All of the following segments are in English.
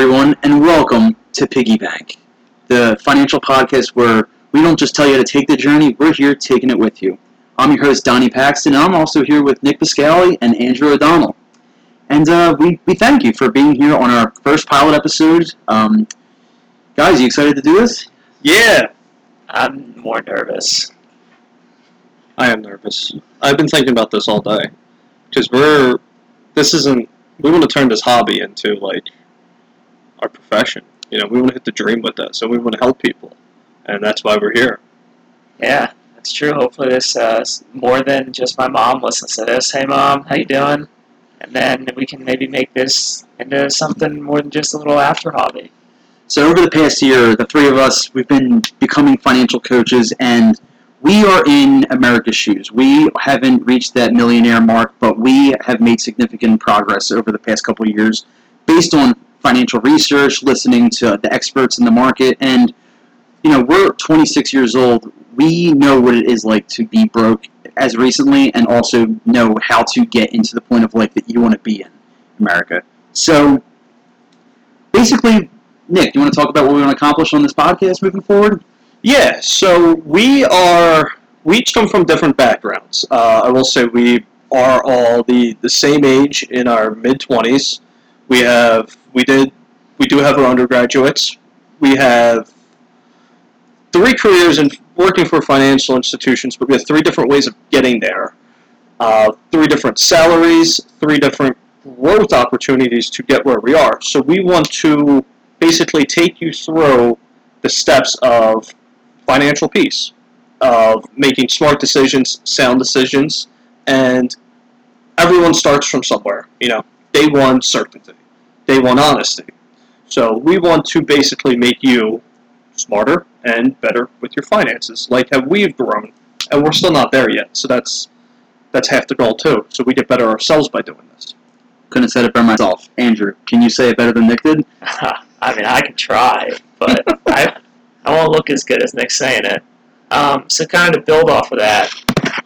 Hello, everyone, and welcome to Piggy Bank, the financial podcast where we don't just tell you how to take the journey, we're here taking it with you. I'm your host, Donnie Paxton, and I'm also here with Nick Piscali and Andrew O'Donnell. And uh, we, we thank you for being here on our first pilot episode. Um, guys, you excited to do this? Yeah, I'm more nervous. I am nervous. I've been thinking about this all day because we're this isn't we want to turn this hobby into like our profession. You know, we want to hit the dream with this, so we want to help people, and that's why we're here. Yeah, that's true. Hopefully, this uh, more than just my mom listens to this. Hey, mom, how you doing? And then we can maybe make this into something more than just a little after hobby. So over the past year, the three of us, we've been becoming financial coaches, and we are in America's shoes. We haven't reached that millionaire mark, but we have made significant progress over the past couple of years based on financial research, listening to the experts in the market, and you know, we're 26 years old. We know what it is like to be broke as recently, and also know how to get into the point of life that you want to be in America. So, basically, Nick, do you want to talk about what we want to accomplish on this podcast moving forward? Yeah, so we are we each come from different backgrounds. Uh, I will say we are all the the same age in our mid twenties. We have we did we do have our undergraduates. We have three careers in working for financial institutions, but we have three different ways of getting there. Uh, three different salaries, three different growth opportunities to get where we are. So we want to basically take you through the steps of financial peace, of making smart decisions, sound decisions, and everyone starts from somewhere. You know, day one certainty, day want honesty. So we want to basically make you smarter and better with your finances, like how we've grown, and we're still not there yet. So that's that's half the goal too. So we get better ourselves by doing this. Couldn't have said it better myself. Andrew, can you say it better than Nick did? I mean, I can try, but I I won't look as good as Nick saying it. Um, so kind of to build off of that,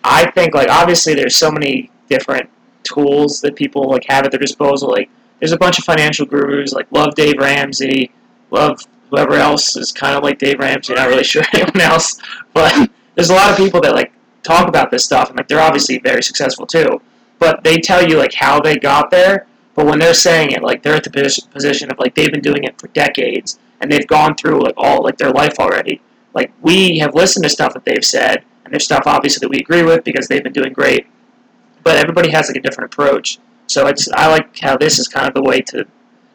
I think like obviously there's so many different tools that people like have at their disposal. Like there's a bunch of financial gurus like love Dave Ramsey, love whoever else is kind of like Dave Ramsey. Not really sure anyone else, but there's a lot of people that like talk about this stuff and like they're obviously very successful too. But they tell you like how they got there. But when they're saying it, like they're at the posi- position of like they've been doing it for decades and they've gone through like all like their life already. Like we have listened to stuff that they've said, and there's stuff obviously that we agree with because they've been doing great. But everybody has like a different approach. So I just I like how this is kind of the way to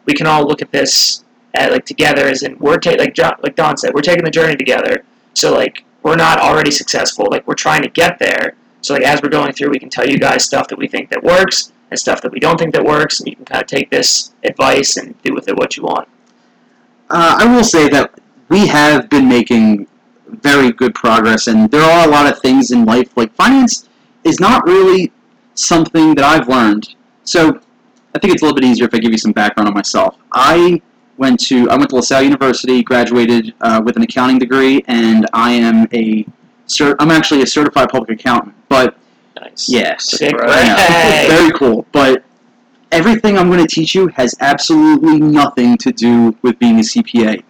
we can all look at this at, like together as in we're ta- like John, like Don said we're taking the journey together. So like we're not already successful. Like we're trying to get there. So like as we're going through, we can tell you guys stuff that we think that works and stuff that we don't think that works, and you can kind of take this advice and do with it what you want. Uh, I will say that we have been making very good progress, and there are a lot of things in life. Like finance is not really something that I've learned. So I think it's a little bit easier if I give you some background on myself. I went to I went to LaSalle University, graduated uh, with an accounting degree, and I am a cert, I'm actually a certified public accountant. But Nice. Sick, right? very cool. But everything I'm going to teach you has absolutely nothing to do with being a CPA.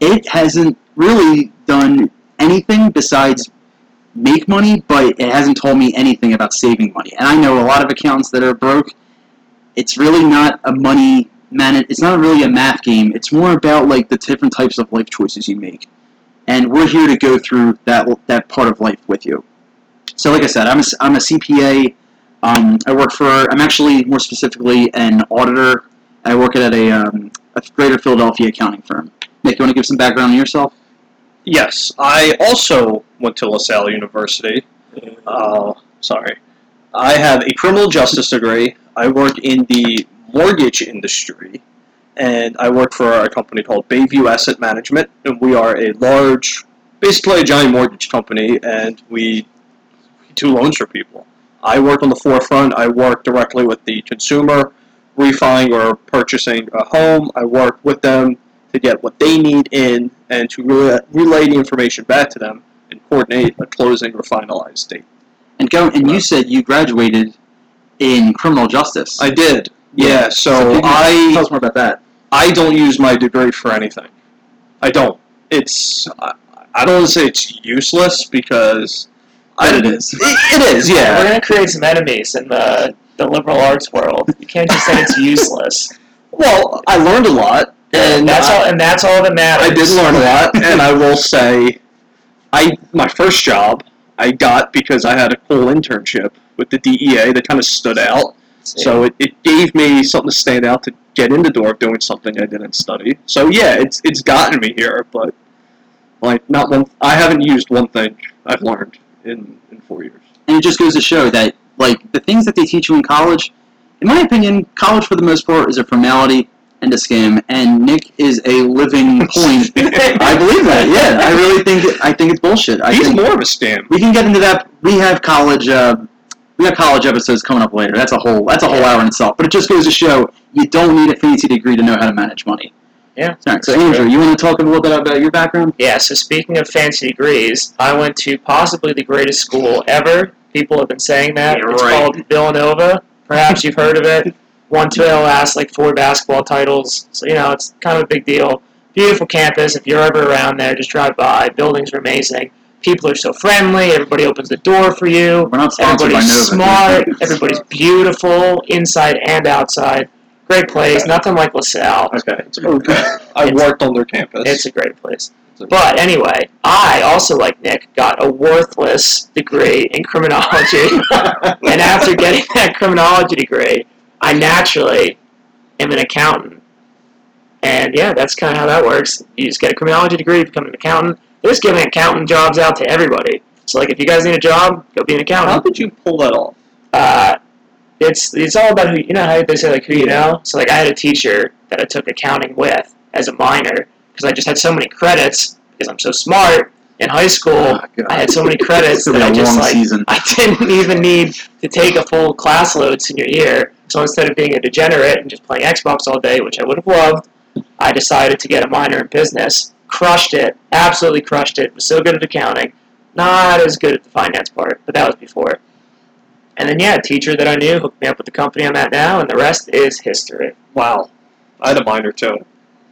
It hasn't really done anything besides make money, but it hasn't told me anything about saving money. And I know a lot of accountants that are broke. It's really not a money man. It's not really a math game. It's more about like the different types of life choices you make. And we're here to go through that that part of life with you. So, like I said, I'm a, I'm a CPA. Um, I work for. I'm actually more specifically an auditor. I work at a, um, a Greater Philadelphia accounting firm. Nick, you want to give some background on yourself? Yes, I also went to LaSalle University. Uh, sorry. I have a criminal justice degree. I work in the mortgage industry, and I work for a company called Bayview Asset Management, and we are a large, basically a giant mortgage company, and we do loans for people. I work on the forefront. I work directly with the consumer, refining or purchasing a home. I work with them to get what they need in and to re- relay the information back to them and coordinate a closing or finalized date. And go. And you uh, said you graduated in criminal justice. I did. Yeah, so give me- I tell us more about that. I don't use my degree for anything. I don't. It's I, I don't want to say it's useless because But I, it is. It, it is, Yeah. We're gonna create some enemies in the the liberal arts world. You can't just say it's useless. Well, I learned a lot, and that's I, all, and that's all that matters. I did learn a lot, and I will say, I my first job I got because I had a cool internship with the DEA that kind of stood out. So it, it gave me something to stand out to get in the door of doing something I didn't study. So yeah, it's it's gotten me here, but like not one. I haven't used one thing I've learned in in four years. And it just goes to show that, like, the things that they teach you in college, in my opinion, college for the most part is a formality and a scam. And Nick is a living point. I believe that. Yeah, I really think I think it's bullshit. I He's think more of a scam. we can get into that. We have college. Uh, we have college episodes coming up later. That's a whole. That's a whole hour in itself. But it just goes to show you don't need a fancy degree to know how to manage money. Yeah. All right. So Andrew, you want to talk a little bit about your background? Yeah, so speaking of fancy degrees, I went to possibly the greatest school ever. People have been saying that. Yeah, it's right. called Villanova. Perhaps you've heard of it. Won two last like four basketball titles. So, you know, it's kind of a big deal. Beautiful campus. If you're ever around there, just drive by. Buildings are amazing. People are so friendly. Everybody opens the door for you. We're not sponsored by Everybody's Nova. smart. Everybody's beautiful, inside and outside. Great place. Nothing like LaSalle. Okay, it's okay. I worked on their campus. It's a great place. But anyway, I also, like Nick, got a worthless degree in criminology. and after getting that criminology degree, I naturally am an accountant. And yeah, that's kind of how that works. You just get a criminology degree, become an accountant. They're just giving accountant jobs out to everybody. So, like, if you guys need a job, go be an accountant. How accountant. did you pull that off? Uh, it's it's all about who you know how they say like who you know. So like I had a teacher that I took accounting with as a minor because I just had so many credits because I'm so smart in high school. Oh, I had so many credits that I just like season. I didn't even need to take a full class load senior year. So instead of being a degenerate and just playing Xbox all day, which I would have loved, I decided to get a minor in business. Crushed it, absolutely crushed it. Was so good at accounting, not as good at the finance part, but that was before. And then yeah, a teacher that I knew hooked me up with the company I'm at now, and the rest is history. Wow. I had a minor too,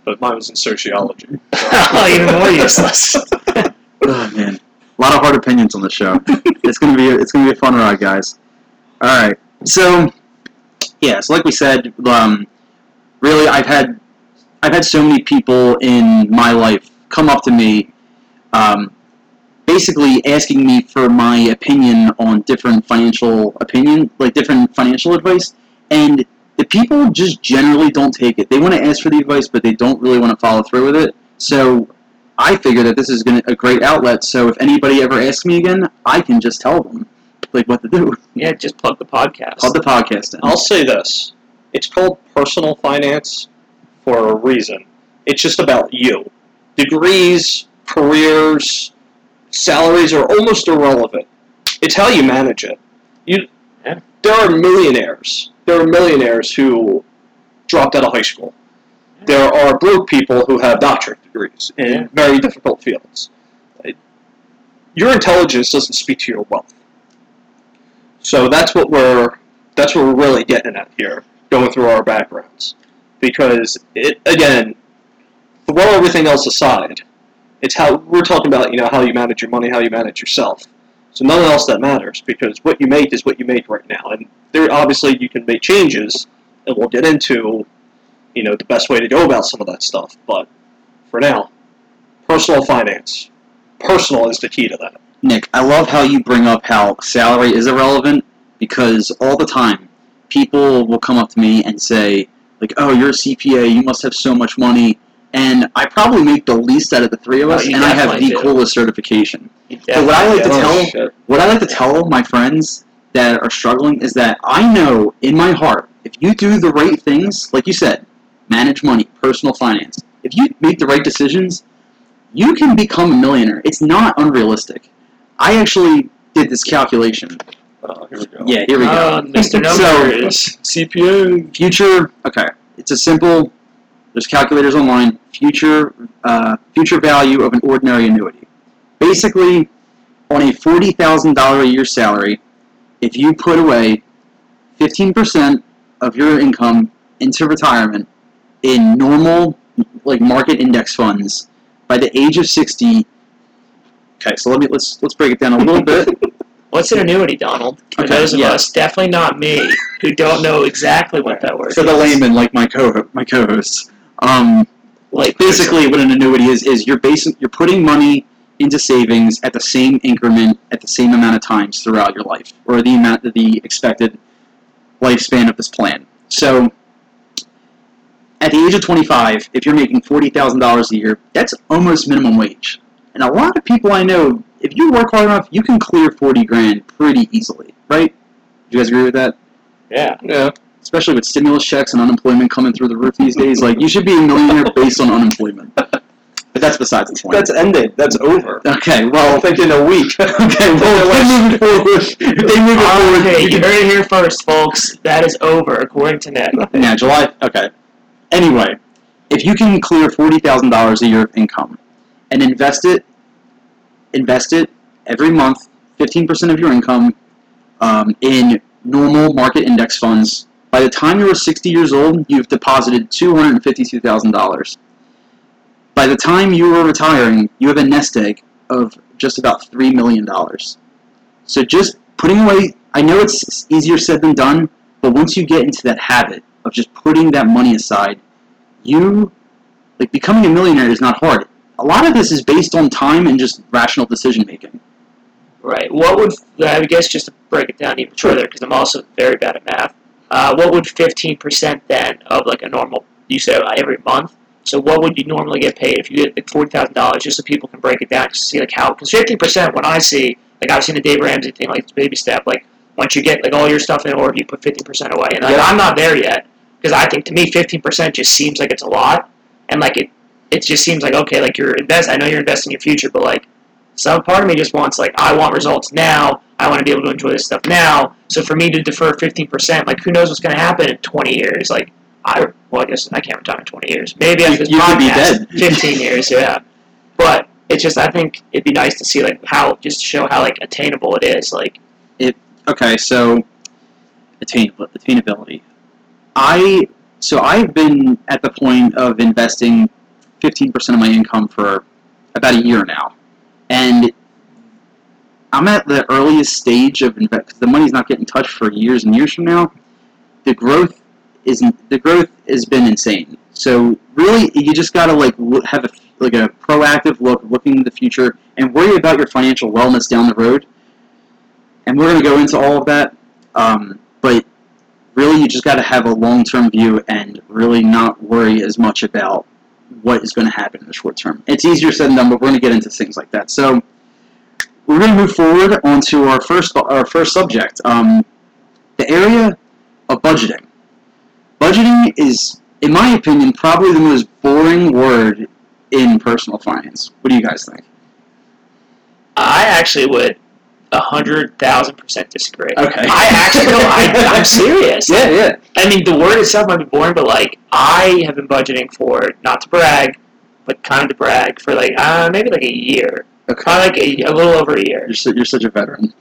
but mine was in sociology. Even more useless. Oh man, a lot of hard opinions on the show. it's gonna be it's gonna be a fun ride, guys. All right, so yeah, so like we said, um, really, I've had I've had so many people in my life come up to me, um, basically asking me for my opinion on different financial opinion, like different financial advice, and the people just generally don't take it. They want to ask for the advice, but they don't really want to follow through with it. So I figure that this is gonna, a great outlet. So if anybody ever asks me again, I can just tell them like what to do. yeah, just plug the podcast. Plug the podcast in. I'll say this: it's called personal finance for a reason. It's just about you. Degrees, careers, salaries are almost irrelevant. It's how you manage it. You, Yeah. there are millionaires. There are millionaires who dropped out of high school. There are broke people who have doctorate degrees in Yeah. very difficult fields. Your intelligence doesn't speak to your wealth. So that's what we're that's what we're really getting at here, going through our backgrounds. Because it again, throw everything else aside. It's how we're talking about, you know, how you manage your money, how you manage yourself. So nothing else that matters because what you make is what you make right now. And there obviously you can make changes and we'll get into, you know, the best way to go about some of that stuff. But for now, personal finance. Personal is the key to that. Nick, I love how you bring up how salary is irrelevant because all the time people will come up to me and say, like, oh, you're a CPA, you must have so much money. And I probably make the least out of the three of Oh, us, and I have the do. coolest certification. But what I like to tell- do. shit. What I like to tell my friends that are struggling is that I know in my heart, if you do the right things, like you said, manage money, personal finance, if you make the right decisions, you can become a millionaire. It's not unrealistic. I actually did this calculation. Uh, here we go. Yeah, here we go. Oh, Mr. So- Numbers. CPA. future okay it's a simple there's calculators online future uh, future value of an ordinary annuity basically on a $40000 a year salary if you put away 15% of your income into retirement in normal like market index funds by the age of 60 okay so let me let's let's break it down a little bit What's an annuity, Donald? For Okay, those of yeah. us, definitely not me, who don't know exactly what that word for the is. layman like my co my co-hosts um Like basically what an annuity is is you're basing you're putting money into savings at the same increment at the same amount of times throughout your life or the amount the expected lifespan of this plan so at the age of 25 if you're making $40000 a year that's almost minimum wage and a lot of people i know if you work hard enough you can clear 40 grand pretty easily right do you guys agree with that yeah. Yeah. especially with stimulus checks and unemployment coming through the roof these days. Like you should be a millionaire based on unemployment. But that's besides the point. That's ended. That's over. okay. Well, I'm Well, thinking a week. okay. Well, if they move it forward. If they move it forward. Okay, you you can- heard it here first, folks. That is over, according to Ned. Yeah, July. Okay. Anyway, if you can clear forty thousand dollars a year of income and invest it, invest it every month, fifteen percent of your income, um, in normal market index funds. By the time you are sixty years old, you've deposited two hundred and fifty-two thousand dollars. By the time you are retiring, you have a nest egg of just about three million dollars. So just putting away. I know it's easier said than done, but once you get into that habit of just putting that money aside, you like becoming a millionaire is not hard. A lot of this is based on time and just rational decision making. Right. What would I guess just to break it down even further because I'm also very bad at math. Uh, what would 15% then of like a normal? You said uh, every month. So what would you normally get paid if you get like forty thousand dollars? Just so people can break it down, to see like how. Because 15% when I see like I've seen the Dave Ramsey thing, like baby step. Like once you get like all your stuff in order, you put 15% away, and like, Yeah. I'm not there yet because I think to me 15% just seems like it's a lot, and like it it just seems like okay, like you're invest. I know you're investing in your future, but like some part of me just wants like I want results now. I want to be able to enjoy this stuff now. So for me to defer fifteen percent, like who knows what's going to happen in twenty years? Like I well, I guess I can't retire in twenty years. Maybe after this You- you could be podcast, dead. fifteen years, yeah. But it's just I think it'd be nice to see like how just to show how like attainable it is. Like it. Okay, so attainable attainability. I so I've been at the point of investing fifteen percent of my income for about a year now, and I'm at the earliest stage of invest. Cause the money's not getting touched for years and years from now. The growth isn't. The growth has been insane. So really, you just gotta like have a like a proactive look, looking to the future, and worry about your financial wellness down the road. And we're gonna go into all of that, um, but really, you just gotta have a long term view and really not worry as much about what is going to happen in the short term. It's easier said than done, but we're going to get into things like that. So we're going to move forward onto our first our first subject, um, the area of budgeting. Budgeting is, in my opinion, probably the most boring word in personal finance. What do you guys think? I actually would hundred thousand percent disagree. Okay. I actually no, I, I'm serious. Yeah, yeah. I mean, the word itself might be boring, but like I have been budgeting for not to brag, but kind of to brag for like uh, maybe like a year, Okay. probably like a, a little over a year. You're, su- you're such a veteran.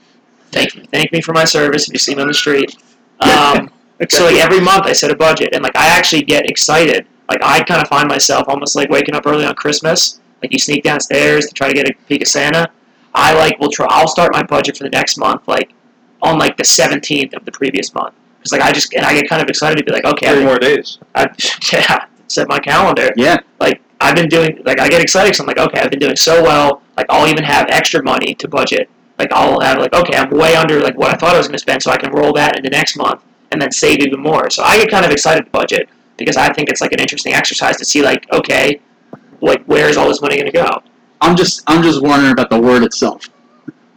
Thank you, thank me for my service. If you see me on the street, um, so like every month I set a budget, and like I actually get excited. Like I kind of find myself almost like waking up early on Christmas. Like you sneak downstairs to try to get a peek of Santa. I like will try. I'll start my budget for the next month like on like the 17th of the previous month. Because like I just and I get kind of excited to be like, okay, Three I, more days. I yeah, set my calendar. Yeah. Like I've been doing like I get excited because I'm like, okay, I've been doing so well. Like I'll even have extra money to budget. Like I'll have like, okay, I'm way under like what I thought I was going to spend, so I can roll that into next month and then save even more. So I get kind of excited to budget because I think it's like an interesting exercise to see like, okay, like where is all this money going to go? I'm just I'm just wondering about the word itself,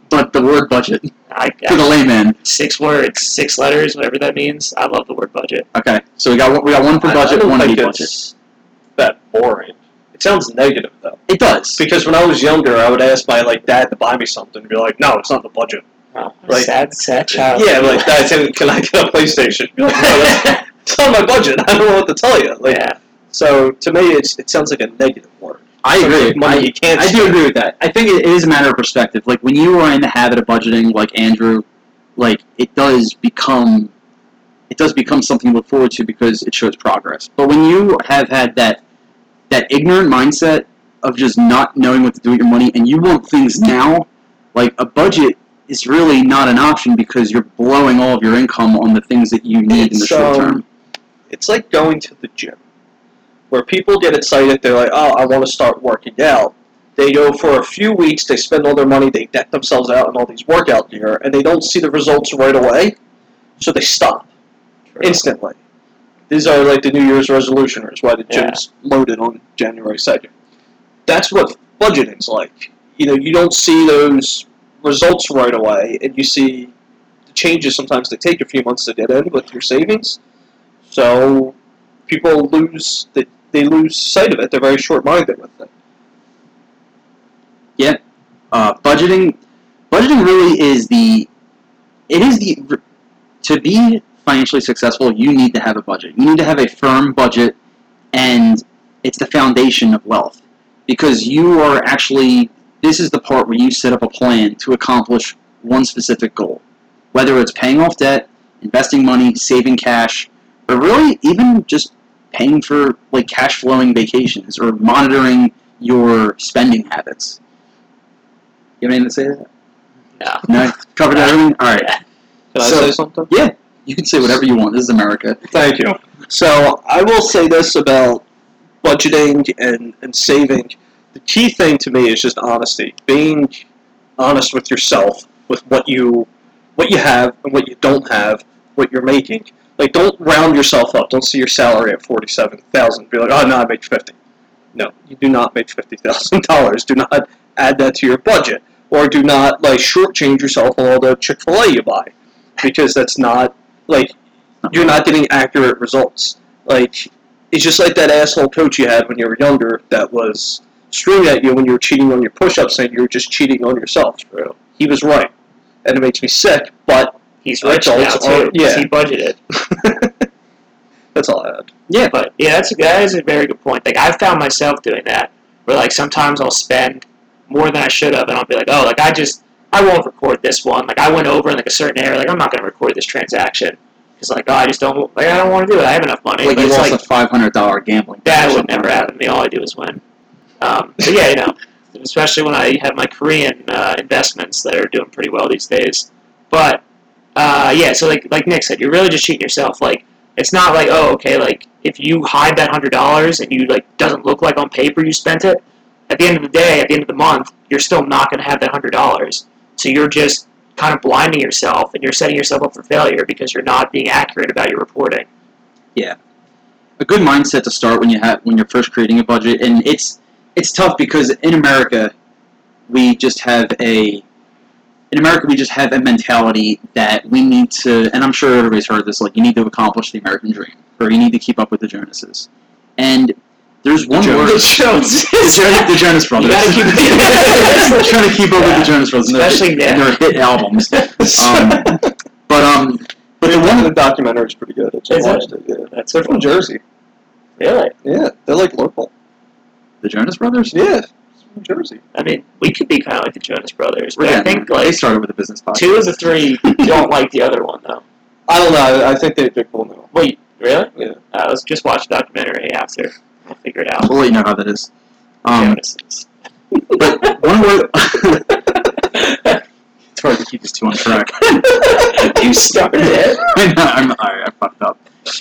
but the word budget I, for the layman. six words, six letters, whatever that means. I love the word budget. Okay, so we got one- we got one for I- budget, I don't one think for budget. it's that boring. It sounds negative though. It does. Because when I was younger, I would ask my like dad to buy me something, and be like, "No, it's not the budget." Oh, Right. sad, sad child. Yeah, like Dad said, "Can I get a PlayStation?" Be like, no, it's not my budget. I don't know what to tell you. Like, yeah. so to me, it's it sounds like a negative word. I agree. money I, you can't. I do agree with that. I think it is a matter of perspective. Like when you are in the habit of budgeting, like Andrew, like it does become. it does become something to look forward to because it shows progress. But when you have had that that ignorant mindset of just not knowing what to do with your money and you want things now, like a budget is really not an option because you're blowing all of your income on the things that you need in the short um, term. It's like going to the gym, where people get excited. They're like, "Oh, I want to start working out." They go for a few weeks. They spend all their money. They deck themselves out in all these workout gear, and they don't see the results right away, so they stop instantly. These are like the New Year's resolutioners. Why the Yeah. gym's loaded on January second. That's what budgeting's like. You know, you don't see those results right away, and you see the changes. Sometimes they take a few months to get in with your savings. So people lose they, they lose sight of it. They're very short minded with it. uh, budgeting budgeting really is the it is the to be financially successful you need to have a budget you need to have a firm budget and it's the foundation of wealth because you are actually this is the part where you set up a plan to accomplish one specific goal whether it's paying off debt investing money saving cash or really even just paying for like cash flowing vacations or monitoring your spending habits you have anything to say that? No. No? Covered everything? Alright. Can I say something? Yeah. You can say whatever you want. This is America. Thank you. So I will say this about budgeting and, and saving. The key thing to me is just honesty. Being honest with yourself, with what you what you have and what you don't have, what you're making. Like don't round yourself up. Don't see your salary at forty seven thousand. Be like, oh no, I make fifty. No, you do not make fifty thousand dollars. Do not add that to your budget. Or do not like shortchange yourself on all the Chick fil A you buy. Because that's not like you're not getting accurate results. Like it's just like that asshole coach you had when you were younger that was screaming at you when you were cheating on your push-ups, saying you were just cheating on yourself. He was right, and it makes me sick. But He's rich now too. are- yeah. He budgeted. that's all I had. Yeah. But yeah, that's a, that is a very good point. Like I've found myself doing that, where like sometimes I'll spend more than I should have, and I'll be like, oh, like I just I won't record this one. Like I went over in like a certain area, like I'm not going to record this transaction because like oh, I just don't like I don't want to do it. I have enough money. Like but you it's lost like a five hundred dollar gambling. that bet would never something. happen to me. All I do is win. Um, but yeah, you know, especially when I have my Korean uh, investments that are doing pretty well these days. But uh, yeah, so like like Nick said, you're really just cheating yourself. Like it's not like oh okay, like if you hide that hundred dollars and you like doesn't look like on paper you spent it, at the end of the day, at the end of the month, you're still not going to have that hundred dollars. So you're just kind of blinding yourself and you're setting yourself up for failure because you're not being accurate about your reporting. Yeah, a good mindset to start when you have when you're first creating a budget and it's it's tough because in America we just have a in America we just have a mentality that we need to and I'm sure everybody's heard this like you need to accomplish the American dream or you need to keep up with the Jonases and there's one Jonas. word The Joneses. the, the Jonas Brothers You gotta keep trying to keep up with the Jonas Brothers and their- Especially Nick. and their hit albums um, but um but the one one of the documentary is pretty good. I just Is watched it. Yeah. That's They're from Jersey. really. Yeah, they're like local. the Jonas Brothers Yeah, it's from Jersey. I mean, we could be kind of like the Jonas Brothers, but We're I think there. they started with a business podcast two of the three don't like the other one though. I don't know. I think they, they're cool now. Wait, really? Yeah. Uh, let's just watch the documentary after. We'll figure it out. We'll let you know how that is. Um, Jonases. but one word. it's hard to keep these two on track. you started it. I know, I'm, I, I fucked up.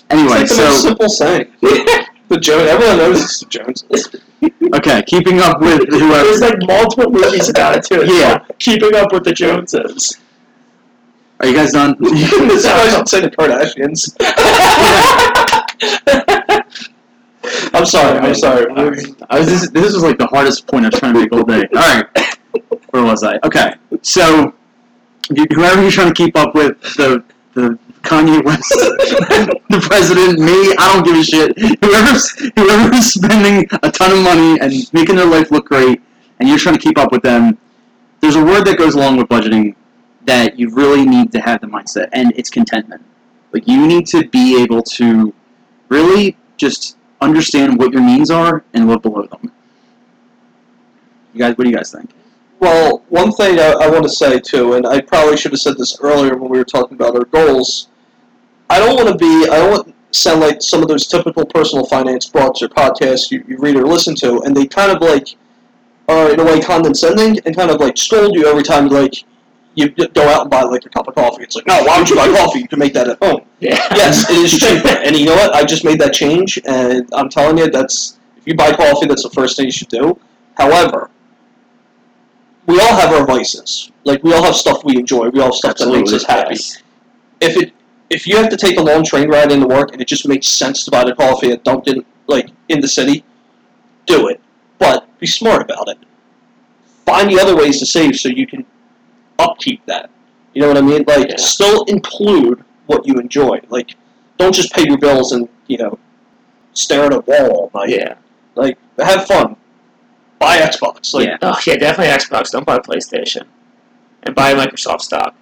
Anyway, it's like the most so simple saying. The Jones. Everyone knows it's the Joneses. Okay, keeping up with whoever. There's like multiple movies about it too. Yeah. called Keeping up with the Joneses. Are you guys done? That's how I should say the Kardashians. I'm sorry. I'm sorry. I was, this, this was like the hardest point I was trying to make all day. All right, where was I? Okay, so whoever you're trying to keep up with, the the Kanye West, the president, me, I don't give a shit. Whoever's whoever's spending a ton of money and making their life look great, and you're trying to keep up with them. There's a word that goes along with budgeting that you really need to have the mindset, and it's contentment. Like you need to be able to really just understand what your means are and live below them. You guys, what do you guys think? Well, one thing I, I want to say too, and I probably should have said this earlier when we were talking about our goals. I don't want to be. I don't want to sound like some of those typical personal finance blogs or podcasts you, you read or listen to, and they kind of like are in a way condescending and kind of like scold you every time like you go out and buy like a cup of coffee. It's like, no, why would you buy coffee? You can make that at home. Yeah. Yes, it is cheaper. and you know what? I just made that change, and I'm telling you, that's if you buy coffee, that's the first thing you should do. However, we all have our vices. Like we all have stuff we enjoy. We all have stuff that makes us happy. Yes. If it if you have to take a long train ride into work and it just makes sense to buy the coffee at Dunkin' like in the city, do it. But be smart about it. Find the other ways to save so you can upkeep that. You know what I mean? Like Yeah. still include what you enjoy. Like don't just pay your bills and, you know, stare at a wall all night. Yeah. Like have fun. Buy Xbox. Like Yeah. Oh yeah, definitely Xbox. Don't buy PlayStation, and buy Microsoft stock.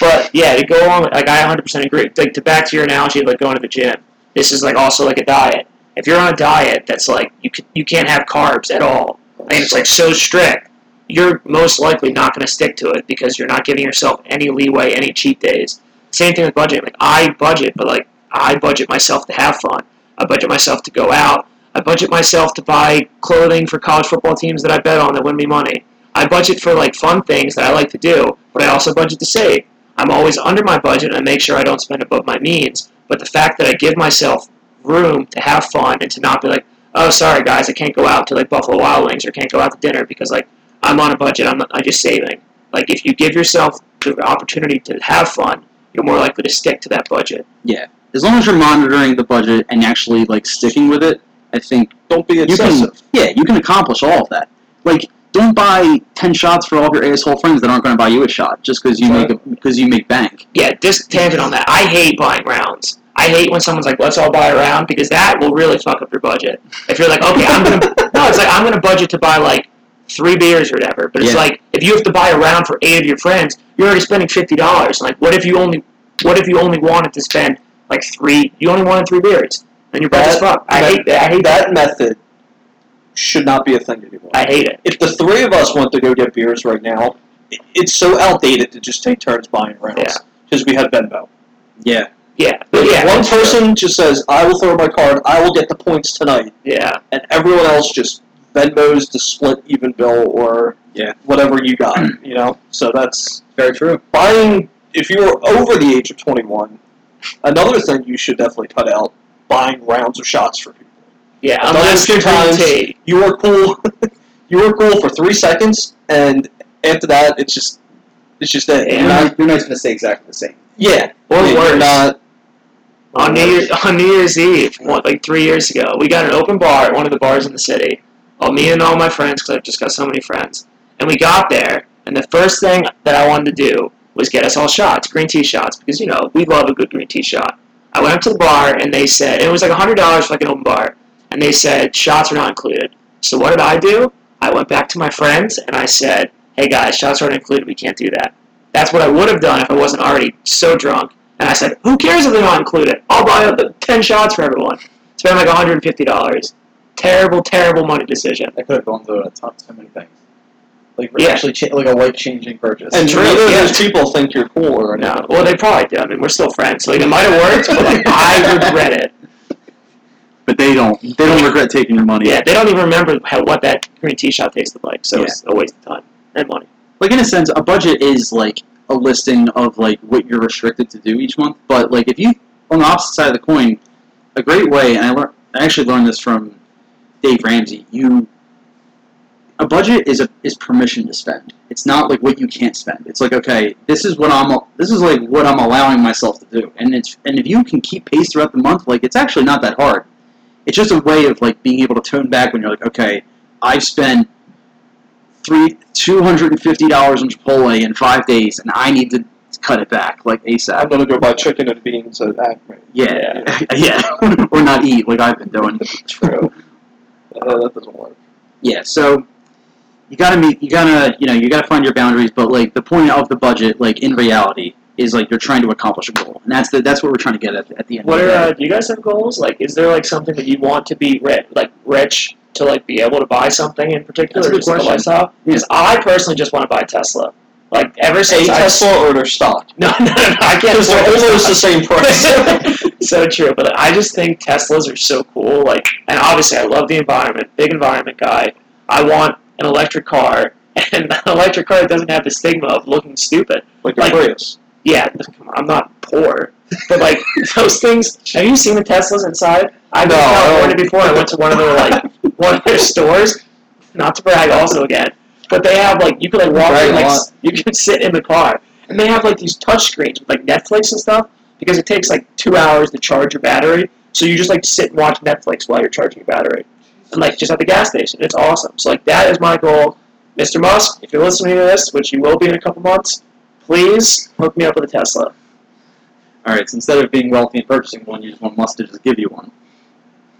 But yeah, to go on, like I 100% agree. Like to back to your analogy of like going to the gym. This is like also like a diet. If you're on a diet that's like you can, you can't have carbs at all, and it's like so strict, you're most likely not going to stick to it because you're not giving yourself any leeway, any cheat days. Same thing with budgeting. Like I budget, but like I budget myself to have fun. I budget myself to go out. I budget myself to buy clothing for college football teams that I bet on that win me money. I budget for like fun things that I like to do, but I also budget to save. I'm always under my budget and I make sure I don't spend above my means. But the fact that I give myself room to have fun and to not be like, oh, sorry guys, I can't go out to like Buffalo Wild Wings or can't go out to dinner because like I'm on a budget. I'm I'm just saving. Like if you give yourself the opportunity to have fun, you're more likely to stick to that budget. Yeah, as long as you're monitoring the budget and actually like sticking with it, I think don't be you can. excessive. Yeah, you can accomplish all of that. Like, don't buy ten shots for all of your asshole friends that aren't going to buy you a shot just because you Right. make a, because you make bank. Yeah, just tangent on that. I hate buying rounds. I hate when someone's like, "Let's all buy a round," because that will really fuck up your budget. If you're like, "Okay, I'm gonna," no, it's like I'm gonna budget to buy like three beers or whatever. But it's Yeah. like if you have to buy a round for eight of your friends, you're already spending fifty dollars. Like, what if you only, what if you only wanted to spend like three? You only wanted three beers, and your budget's fucked. I hate that. I hate that. That method should not be a thing anymore. I hate it. if the three of us went to go get beers right now, it, it's so outdated to just take turns buying rounds Yeah. because we have Venmo. Yeah, Yeah, but yeah, one that's true. person just says, "I will throw my card. I will get the points tonight," Yeah, and everyone else just Venmos the split even bill or Yeah. whatever you got. You know, so that's very true. buying. If you're over the age of 21, another thing you should definitely cut out: buying rounds of shots for people. Yeah. I've done Unless this a you're times. you were cool. you were cool for three seconds, and after that, it's just it's just it. Yeah. You're not- you're not going to say exactly the same. yeah, Or you're worse. not. on New Year, on New Year's Eve, what, like three years ago, we got an open bar at one of the bars in the city. All me and all my friends, because I've just got so many friends. And we got there, and the first thing that I wanted to do was get us all shots, green tea shots, because you know we love a good green tea shot. I went up to the bar, and they said and it was like hundred dollars for like an open bar, and they said shots are not included. So what did I do? I went back to my friends and I said, "Hey guys, shots aren't included. We can't do that." That's what I would have done if I wasn't already so drunk. And I said, "Who cares if they're not included? I'll buy up the ten shots for everyone." Spend like one hundred and fifty dollars. Terrible, terrible money decision. I could have gone to a ton, so many things. Like Yeah. actually, cha- like a life changing purchase. And True, neither yeah. of those people think you're cool or anything. No, well they probably do. I mean, we're still friends, so like, it might have worked, but like, I regret it. But they don't. They don't regret taking your money. Yeah, they don't even remember how, what that green tea shot tasted like, so it's a waste of time and money. like in a sense, a budget is like a listing of like what you're restricted to do each month. But like if you on the opposite side of the coin, a great way, and I learned, I actually learned this from Dave Ramsey. You a budget is a is permission to spend. It's not like what you can't spend. It's like okay, this is what I'm this is like what I'm allowing myself to do, and it's and if you can keep pace throughout the month, like it's actually not that hard. It's just a way of like being able to tone back when you're like, okay, I've spent three two hundred and fifty dollars on Chipotle in five days, and I need to cut it back like ASAP. I'm gonna go buy chicken and beans at Acme. Yeah, yeah, or not eat like I've been doing. True. Uh, that doesn't work. Yeah, so you gotta meet, you gotta, you know, you gotta find your boundaries. But like the point of the budget, like in reality, is like you're trying to accomplish a goal, and that's the that's what we're trying to get at at the end. What of are the day. uh, do you guys have goals? Like, is there like something that you want to be rich, like rich to like be able to buy something in particular, That's a or good just question. lifestyle? Because I personally just want to buy a Tesla. Like ever A since I Tesla or their stock? no, no, no, I can't. Because they're almost the same price. so true, but I just think Teslas are so cool. Like, and obviously, I love the environment. Big environment guy. I want an electric car, and an electric car doesn't have the stigma of looking stupid. like a Like- Prius. Yeah, come on, I'm not poor, but like those things. Have you seen the Teslas inside? I've been No, to I California before. I went to one of their like one of their stores. Not to brag, also again, but they have like you can like walk in, like you can sit in the car, and they have like these touch screens with like Netflix and stuff because it takes like two hours to charge your battery. So you just like sit and watch Netflix while you're charging your battery, and like just at the gas station. It's awesome. So like that is my goal, Mr. Musk. If you're listening to this, which you will be in a couple months, please hook me up with a Tesla. All right, so instead of being wealthy and purchasing one, you just want Musk to just give you one.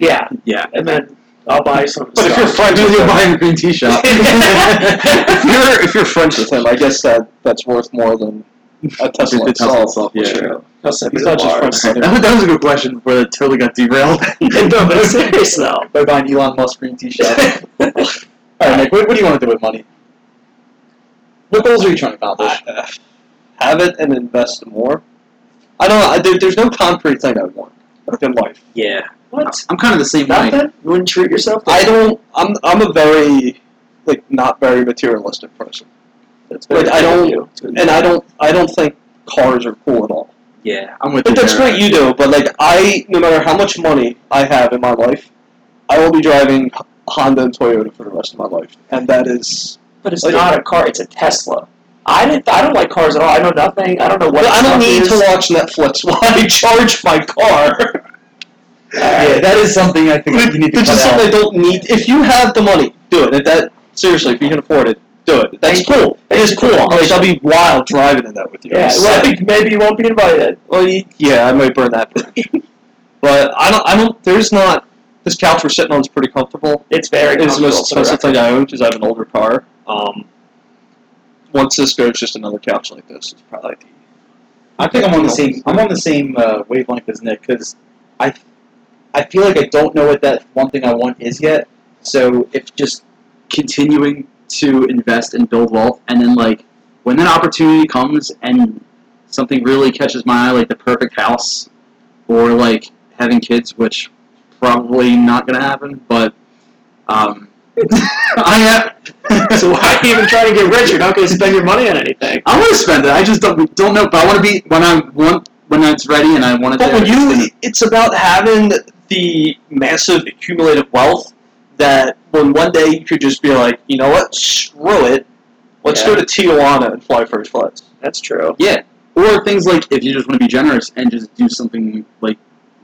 Yeah, Yeah. and then I'll buy some. But if you're stuff. friends with You're him, buying a green tea shop. if you're if you're friends with him, I guess that that's worth more than a Tesla The Tesla itself. itself, yeah. True. I'll He's not the just bars. That was- that was a good question before that totally got derailed. no, but it's serious though. By buying Elon Musk green tea shop. All right, Nick, what, what do you want to do with money? What goals are you trying to accomplish? Uh, Have it and invest more. I don't know. I, there, there's no concrete thing I want in life. Yeah. What? I'm kind of the same way. Nothing? You wouldn't treat yourself? I don't. I'm I'm a very like not very materialistic person, That's like, I don't- you. and I don't I don't think cars are cool at all. Yeah, I'm with But you. that's there. great you do. But like I, no matter how much money I have in my life, I will be driving Honda and Toyota for the rest of my life, and that is. But it's Like- not a car. It's a Tesla. I didn't. I don't like cars at all. I know nothing. I don't know what. I don't need is. to watch Netflix while I charge my car. Yeah, that is something I think you need to It's cut just something I don't need. If you have the money, do it. If that seriously, if you can afford it, do it. That's Thank cool. It is cool. Like I'll be wild driving in that with you. Yeah. Well, I think maybe you won't be invited. Well, y- yeah, I might burn that bridge. but I don't. I don't. There's not. This couch we're sitting on is pretty comfortable. It's very. It's the most expensive thing I own because I have an older car. Um, once this goes, just another couch like this is probably. The, I think I'm on the same. I'm on the same uh, wavelength as Nick because I, I feel like I don't know what that one thing I want is yet. So if just continuing to invest and build wealth, and then like when that opportunity comes and something really catches my eye, like the perfect house, or like having kids, which probably not gonna happen, but um, I have. So why are you even trying to get rich? You're not going to spend your money on anything. I want to spend it. I just don't don't know. But I want to be when I want when it's ready and I want it. but there, when you, it's about having the massive accumulated wealth that when one day you could just be like, you know what, screw it, let's Yeah. go to Tijuana and fly first class. That's true. Yeah. Or things like if you just want to be generous and just do something like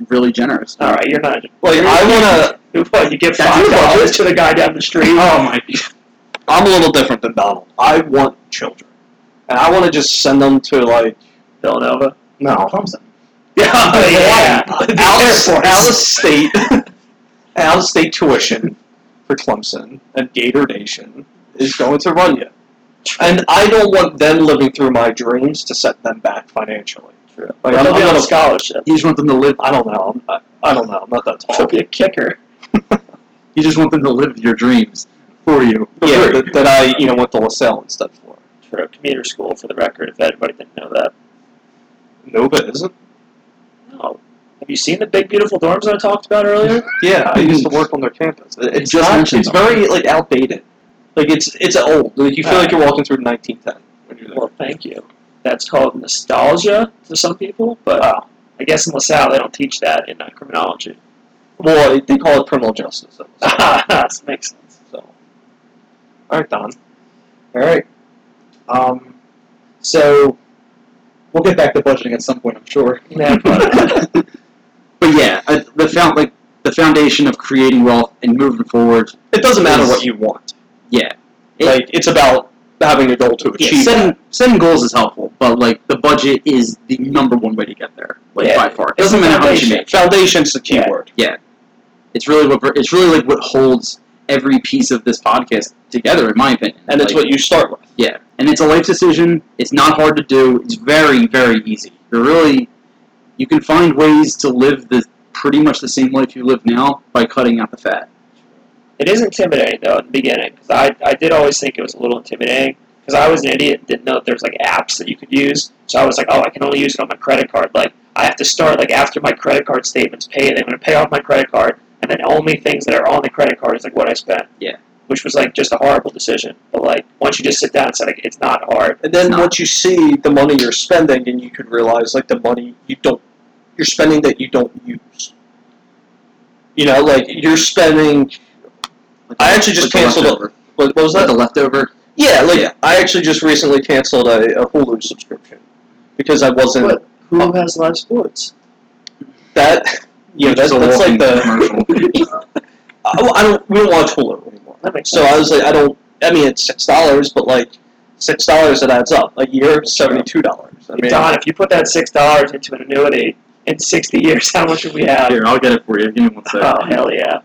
really generous. All right, you're not. Like I want to. What you give five dollars to the guy down the street? Oh my! I'm a little different than Donald. I want children, and I want to just send them to like Villanova. no, Clemson. Yeah, yeah. out, The out, of, Force. out of state, out of state tuition for Clemson and Gator Nation is going to run you, and I don't want them living through my dreams to set them back financially. True. Like I'm, be on a scholarship. You just want them to live. I don't know. I, I don't know. I'm not that tall. She'll be a kicker. You just want them to live your dreams for you. for Yeah, that, that I you know went to LaSalle instead for. True. Commuter school, for the record, if anybody didn't know that. No, but isn't. No. Have you seen the big, beautiful dorms that I talked about earlier? Yeah, I used to work on their campus. It- It's Just not, it's very like outdated. Like it's it's old. Like you feel like you're walking through 1910 when you're there. Well, thank you. That's called nostalgia to some people, but Oh. I guess in LaSalle they don't teach that in uh, criminology. Well, they call it criminal justice. So, that makes sense. So. all right, Don. All right. Um. So we'll get back to budgeting at some point, I'm sure. Yeah, but but yeah, uh, the found like the foundation of creating wealth and moving forward. It doesn't matter Is- what you want. Yeah. It- Like it's about having a goal to Yeah, achieve. setting that. setting goals is helpful, but like the budget is the number one way to get there, like Yeah, by far. It doesn't matter how much you make. Foundation's the key Yeah. word. It's really what it's really like what holds every piece of this podcast together, in my opinion. and Like, what you start with. Yeah, and it's a life decision. It's not hard to do. It's very, very easy. You're really, you can find ways to live the pretty much the same life you live now by cutting out the fat. it is intimidating though in the beginning because I, I did always think it was a little intimidating because I was an idiot and didn't know that there's like apps that you could use. So I was like, oh, I can only use it on my credit card. Like I have to start like after my credit card statement's paid, I'm going to pay off my credit card, and then only things that are on the credit card is like what I spent. Yeah. Which was like just a horrible decision. But like once you just sit down and say like it's not hard. And then once you see the money you're spending, and you could realize like the money you don't, you're spending that you don't use. You know, like you're spending. Like I actually just canceled it. leftover. What, what was Like that? the leftover. Yeah, like Yeah. I actually just recently canceled a, a Hulu subscription because I wasn't What? Who has live sports? that. Yeah, that's, a that's like the. commercial. I, I don't. We don't watch Hulu anymore. That makes So sense. I was like, I don't. I mean, it's six dollars, but like six dollars that adds up. A year, seventy two dollars. I mean, Don, if you put that six dollars into an annuity in sixty years, how much would we have? Here, I'll get it for you. Give me one second. Oh hell yeah!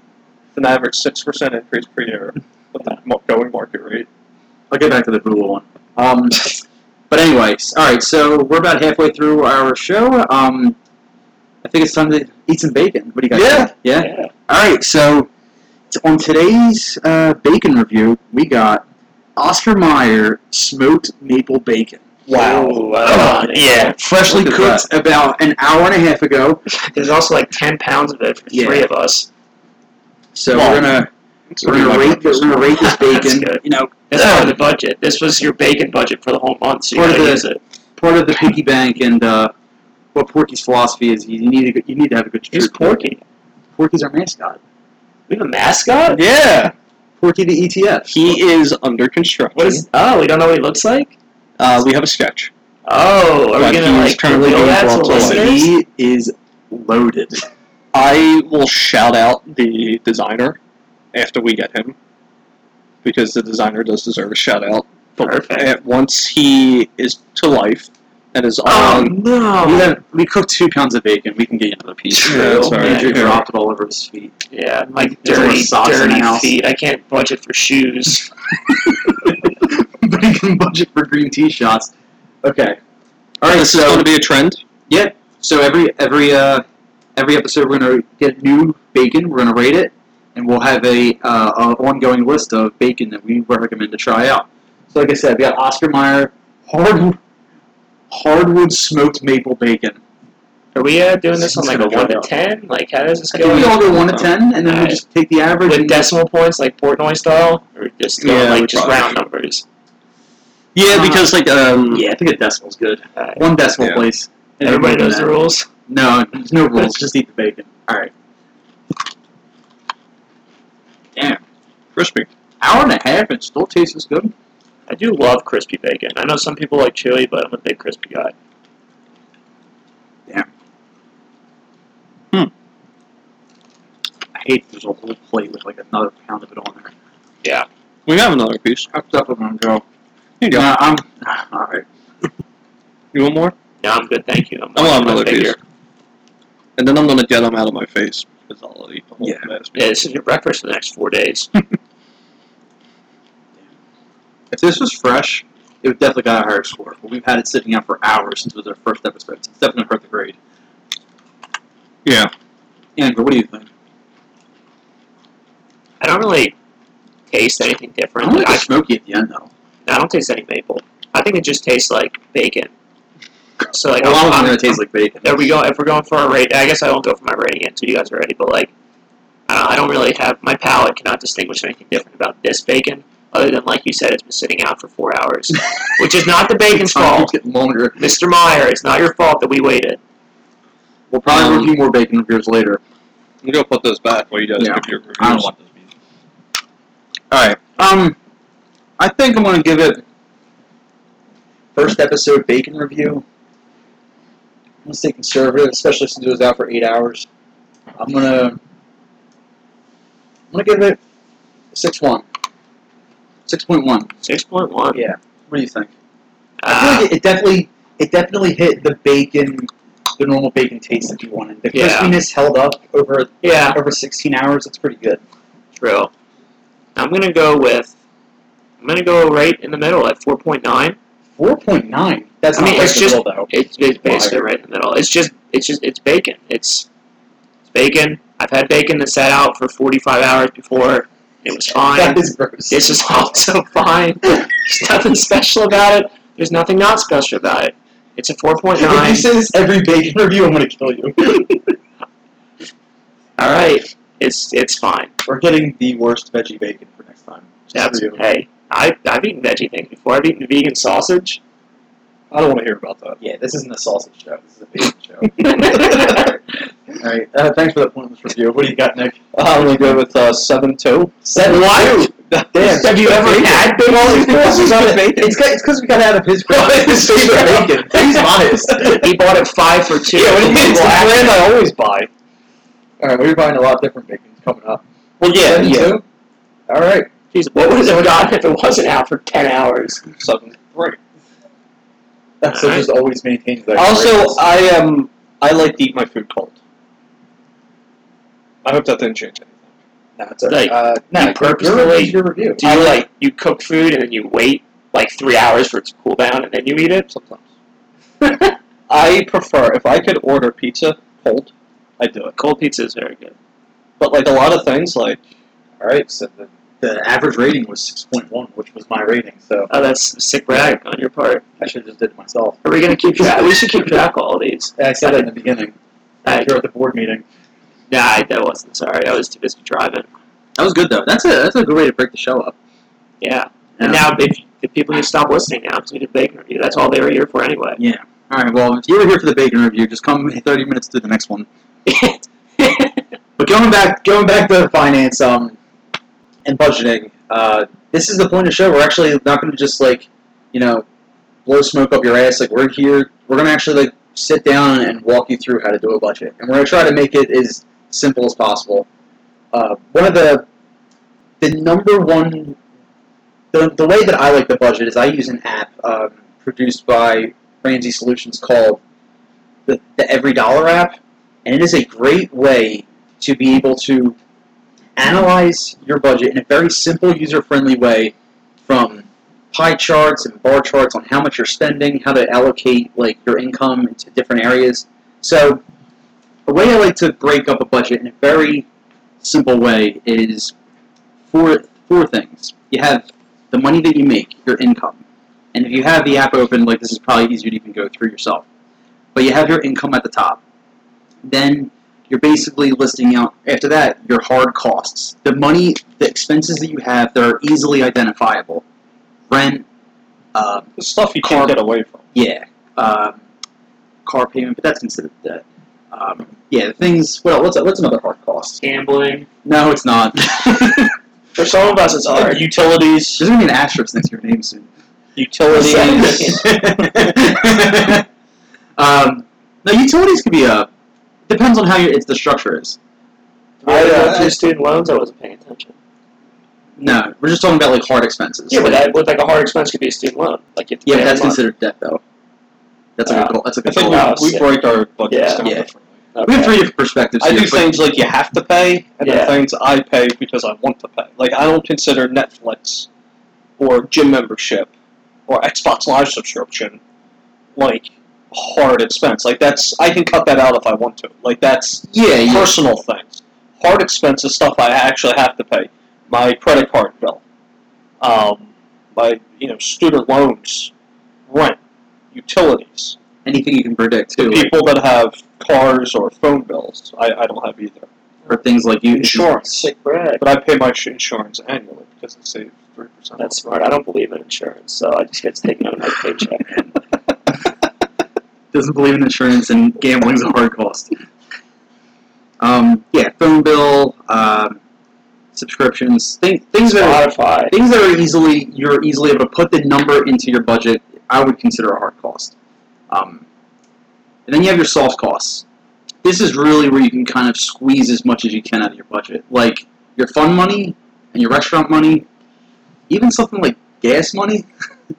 it's an average six percent increase per year with the going market rate. I'll get back to the Hulu one. Um, but anyways, all right. So we're about halfway through our show. Um, I think it's time to eat some bacon. What do you guys Yeah. think? Yeah. Yeah. All right. So on today's uh, bacon review, we got Oscar Mayer smoked maple bacon. Wow. Ooh, uh, yeah. Freshly Look at cooked about an hour and a half ago. There's also like ten pounds of it for Yeah. three of us. So Wow. we're gonna It's we're gonna gonna be my rate this, we're gonna rate this bacon. good. You know, That's part of the budget. This was your bacon budget for the whole month, so you Part of gotta the- use it. part of the piggy bank and uh, what Porky's philosophy is. You need good, you need to have a good. Who's. Porky? Porky's our mascot. We have a mascot. Yeah, Porky the ETF. he is under construction. What is? Oh, we don't know what he looks like. Uh, we have a sketch. Oh, are we gonna like currently reveal that to listeners? He is loaded. I will shout out the designer after we get him because the designer does deserve a shout out. But Perfect. once he is to life and is Oh no! We have we cooked two pounds of bacon. We can get you another piece. True. that's all right. Andrew Yeah. dropped it all over his feet. Yeah, my There's a lot dirty, in the dirty house. feet. I can't budget for shoes. but he can budget for green tea shots. Okay. All right. this is going to be a trend. Yeah. So every every uh every episode we're gonna get new bacon. We're gonna rate it, and we'll have a uh, a ongoing list of bacon that we recommend to try out. So like I said, we got Oscar Mayer hard hardwood smoked maple bacon. Are we uh, doing this on like a one to ten? Like how does this I go? think we all go one to ten, and then we Alright. just take the average. With and decimal points, like Portnoy style, or just going, Yeah, we like just probably round numbers? Yeah, Uh, because like um, yeah, I think a decimal's good. Alright. One decimal Yeah. place. And Everybody knows the rules. No, there's no rules. just eat the bacon. All right. Damn, crispy. hour and a half and still tastes as good. I do love crispy bacon. I know some people like chewy, but I'm a big crispy guy. Damn. Hmm. I hate there's a whole plate with like another pound of it on there. Yeah. We have another piece. That's definitely gonna go. Here you go. Yeah, I'm. All right. You want more? No, I'm good, thank you. I'm, I want another bigger. piece. And then I'm gonna get them out of my face because I'll eat the whole Yeah. mess. Yeah, this is your breakfast for the next four days. If this was fresh, it would definitely got a higher score. But we've had it sitting out for hours since it was our first episode. So it's definitely hurt the grade. Yeah. Andrew, what do you think? I don't really taste anything I different. don't Like, like I, smoky at the end though. I don't taste any maple. I think it just tastes like bacon. So like, a lot I'm, of them I'm- gonna taste like bacon. Are we go if we're going for a rate? I guess I won't go for my rating until you guys are ready. But like, I don't, I don't really have my palate cannot distinguish anything different about this bacon, other than like you said, it's been sitting out for four hours, which is not the bacon's fault. keeps getting longer. Mr. Mayer, it's not your fault that we waited. We'll probably Um, review more bacon reviews later. I'm gonna put those back while you guys Yeah. give your reviews. I don't want those pieces. All right. Um, I think I'm gonna give it first episode bacon review. I'm gonna stay conservative, especially since it was out for eight hours. I'm gonna I'm gonna give it six one. Six point one. Six point one. Yeah. What do you think? I Ah, feel like it, it definitely it definitely hit the bacon the normal bacon taste that you wanted. The Yeah. crispiness held up over yeah, over sixteen hours, it's pretty good. true. I'm gonna go with. I'm gonna go right in the middle at four point nine. Four point nine. That's I mean, not it's just- middle, though. It's, it's basically Liar. right in the middle. It's just it's just it's bacon. It's it's bacon. I've had bacon that sat out for 45 hours before. It was fine. That is gross. This is also fine. There's nothing special about it. There's nothing not special about it. It's a 4.9. If you say this every bacon review, I'm gonna kill you. All right, it's it's fine. We're getting the worst veggie bacon for next time. Just That's hey. I I've eaten veggie things before. I've eaten vegan sausage. I don't want to hear about that. Yeah, this isn't a sausage show. This is a bacon show. All right. Uh, thanks for that pointless review. What do you got, Nick? I'm gonna go with uh, seven two. Seven What? two. Damn. Have you ever had bacon? It's because we got out of his His favorite bacon. He's biased. He bought it five for two. Yeah, when it's the brand I always buy. All right, we're buying a lot of different bacons coming up. Well, yeah, Seven yeah. two? All right. Jeez, what would it have gotten if it wasn't out for ten hours? Seven three. That's so All right. just always maintains that. Also, greatness. I am. I like to eat my food cold. I hope that didn't change anything. no, it's all like, right. Uh, no, you your- purposefully- your review. Do you like you cook food and then you wait like three hours for it to cool down and then you eat it? Sometimes. I prefer if I could order pizza cold, I'd do it. Cold pizza is very good. But like a lot of things, like All right, so the, the average rating was six point one, which was my rating. So Oh, that's a sick brag on your part. I should have just did it myself. Are we gonna keep track? We should keep track of all these. I said that in the beginning. I, Here at the board meeting. nah, I, that wasn't sorry. I was too busy driving. That was good though. That's a that's a good way to break the show up. Yeah. And now if, if people need to stop listening now because we did bacon review, that's all they were here for anyway. Yeah. All right. Well, if you were here for the bacon review, just come 30 minutes to the next one. But going back, going back to finance, um, and budgeting. Uh, this is the point of the show. We're actually not going to just like, you know, blow smoke up your ass. Like we're here. We're going to actually like sit down and walk you through how to do a budget, and we're going to try to make it as simple as possible. Uh, one of the the number one the, the way that I like the budget is I use an app um, produced by Ramsey Solutions called the, the Every Dollar app, and it is a great way to be able to analyze your budget in a very simple, user-friendly way from pie charts and bar charts on how much you're spending, how to allocate like your income into different areas. So, a way I like to break up a budget in a very simple way is four four things. You have the money that you make, your income, and if you have the app open, like this is probably easier to even go through yourself. But you have your income at the top. Then you're basically listing out after that your hard costs the money the expenses that you have that are easily identifiable rent uh, the stuff you Car- can't get away from. yeah um, car payment but that's considered debt um, yeah the things Well, what's what's another hard cost? Gambling. no it's not For some of us, it's hard. Utilities, there's gonna be an asterisk next to your name soon utilities. um, no utilities could be a depends on how your it's the structure is I, I, uh, uh, through student loans, I wasn't paying attention. no we're just talking about like hard expenses Yeah, but that, with like a hard expense could be a student loan. Like you have to yeah pay but that's every month. considered debt though that's a Uh, good that's a I good think call. Wow, we, we sick. break our budgets Yeah. down Yeah. differently. we have Okay. three different perspectives I here, do but- things like you have to pay, and Yeah. then things I pay because I want to pay. Like I don't consider Netflix or gym membership or Xbox Live subscription like hard expense. Like that's I can cut that out if I want to. Like that's yeah yeah personal things. Hard expenses stuff I actually have to pay. My credit card bill, um, my you know student loans, rent, utilities. anything you can predict too People that have cars or phone bills, I, I don't have either. Or things like you Insurance. Sick brag. But I pay my insurance annually because it saves three percent. That's smart. I don't believe in insurance, so I just get to take out of my paycheck. Doesn't believe in insurance and gambling's a hard cost. Um, yeah, phone bill, um, subscriptions, thing, things that are, Spotify. things that are easily you're easily able to put the number into your budget. I would consider a hard cost. Um, and then you have your soft costs. This is really where you can kind of squeeze as much as you can out of your budget, like your fun money and your restaurant money, even something like gas money. what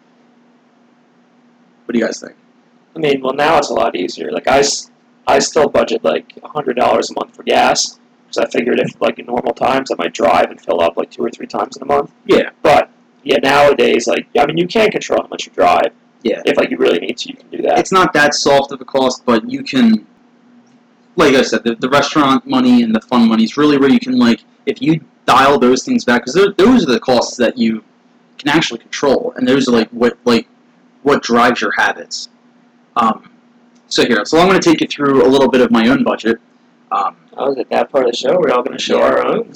do you guys think? I mean, well, now it's a lot easier. Like I, I still budget like hundred dollars a month for gas because I figured if like in normal times I might drive and fill up like two or three times in a month. Yeah. But yeah, nowadays like I mean you can control how much you drive. Yeah. If like you really need to, you can do that. it's not that soft of a cost, but you can, like I said, the, the restaurant money and the fun money is really where you can like, if you dial those things back because those are the costs that you can actually control, and those are like what like what drives your habits. Um, so here, so I'm going to take you through a little bit of my own budget. Um, I was at that part of the show. We're all going to show Yeah. our own.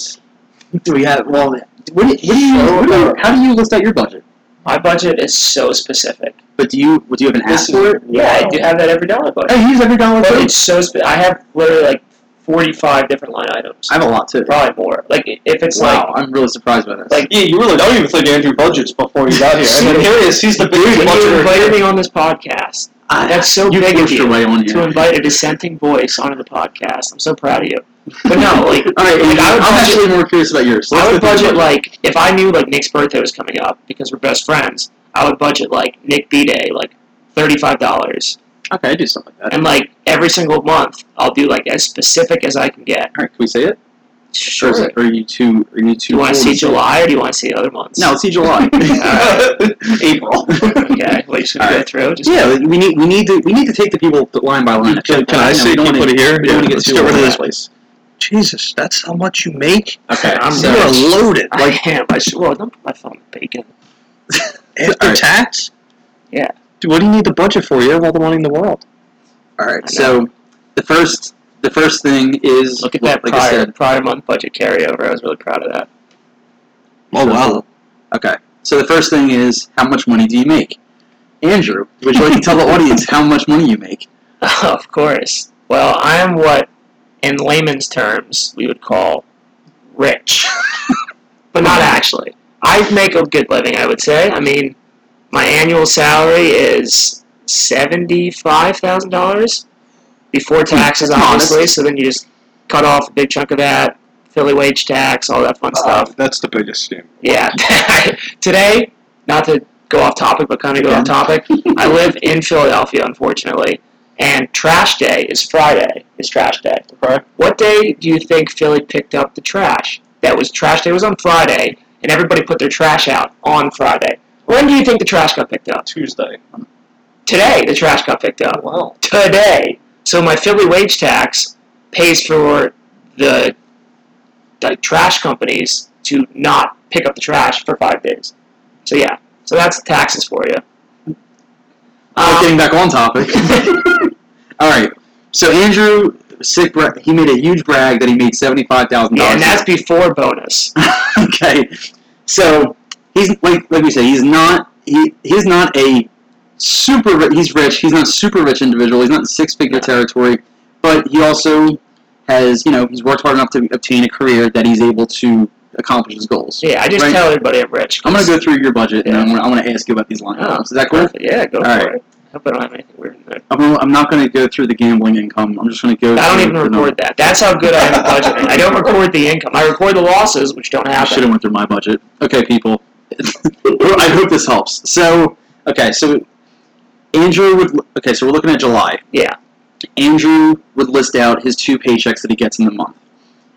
do we have well? What do, what do you, what do you how do you list out your budget? My budget is so specific. But do you do you have an app for it? Yeah, I do have that every dollar budget. I use every dollar. Budget. But it's so spe- I have literally like 45 different line items. I have a lot too. Probably more. Like if it's wow, I'm really surprised by this. Like- Yeah, you really don't even think Andrew budgets before you got here. And then here he is, he's the like biggest when you budgeter invited here. me on this podcast, I- that's so you big of you way on to here. invite a dissenting voice onto the podcast. I'm so proud of you. But no, like, All right, like, I would I'm budget, actually more curious about yours. So I would budget like if I knew like Nick's birthday was coming up because we're best friends. I would budget like Nick B Day like thirty five dollars, Okay, I do something like that. and like every single month I'll do like as specific as I can get. All right, can we say it? Sure. Or, is it- are you too? Are you too? Do you want to see July or do you want to see other months? No, let's see July. April. okay, wait, should we All go through? Just yeah, we need we need to we need to take the people line by line. Can, can I You know, say, we don't wanna- put it here? we wanna get let's get rid of this place. Jesus, that's how much you make? Okay, I'm so you are loaded. I Like, am. I should. Well, don't put my phone in bacon. after Alright. tax? Yeah. Dude, what do you need the budget for? You have all the money in the world. all right. So the first the first thing is Look at well, that like I prior said. prior month budget carryover. I was really proud of that. Oh, wow. Okay, so the first thing is how much money do you make? Andrew, would you like to tell the audience how much money you make? of course. Well, I am what, in layman's terms, we would call rich, but not actually. I make a good living, I would say. I mean, my annual salary is seventy-five thousand dollars before taxes, obviously. So then you just cut off a big chunk of that, Philly wage tax, all that fun uh, stuff. that's the biggest scam. Yeah. Today, not to go off topic, but kind of go Yeah. off topic. I live in Philadelphia, unfortunately, and trash day is Friday. Is trash day. Okay. What day do you think Philly picked up the trash? That was trash day was on Friday, and everybody put their trash out on Friday. When do you think the trash got picked up? Tuesday. Today, the trash got picked up. Wow. Today. So my Philly wage tax pays for the like trash companies to not pick up the trash for five days. So yeah, so that's taxes for you. Um, getting back on topic. All right. So Andrew, sick. Bra- he made a huge brag that he made seventy five thousand yeah, dollars. and that's before bonus. okay. So he's like like we said, he's not he he's not a super ri- he's rich. He's not super rich individual. He's not six figure territory, but he also has you know he's worked hard enough to obtain a career that he's able to accomplish his goals. Yeah, I just Right. tell everybody I'm rich. I'm gonna go through your budget and Yeah. I'm gonna, I'm gonna ask you about these line Oh, items. Is that cool? perfect. Yeah, go All for right. it. Hope I don't have anything weird in there. I'm, I'm not gonna go through the gambling income. I'm just gonna go. I don't even record that. That's how good I am at budgeting. I don't record the income. I record the losses, which don't I should have went through my budget. Okay, people. I hope this helps. So, okay, so Andrew would. Okay, so we're looking at July. Yeah. Andrew would list out his two paychecks that he gets in the month.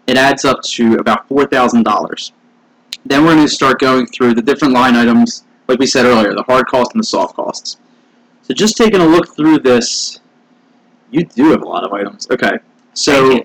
It adds up to about four thousand dollars. Then we're going to start going through the different line items, like we said earlier, the hard cost and the soft costs. So just taking a look through this, you do have a lot of items. Okay, so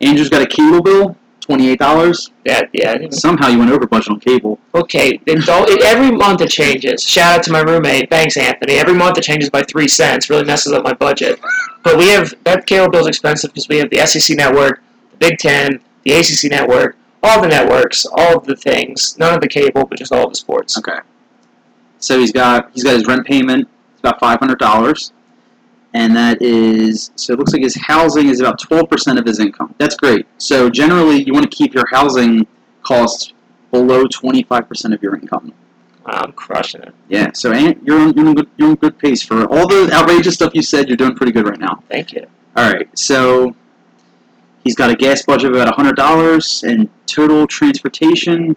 Andrew's got a cable bill, twenty-eight dollars. That yeah. Somehow you went over budget on cable. Okay, it don't, every month it changes. Shout out to my roommate. Thanks, Anthony. Every month it changes by three cents. Really messes up my budget. But we have that cable bill's expensive because we have the SEC network, the Big Ten, the ACC network, all the networks, all of the things. None of the cable, but just all of the sports. Okay. So he's got he's got his rent payment. It's about five hundred dollars, and that is so it looks like his housing is about twelve percent of his income. That's great. So generally, you want to keep your housing costs below twenty five percent of your income. Wow, I'm crushing it. Yeah. So you're on you're on good you're on good pace for all the outrageous stuff you said. You're doing pretty good right now. Thank you. All right. So he's got a gas budget of about hundred dollars and total transportation.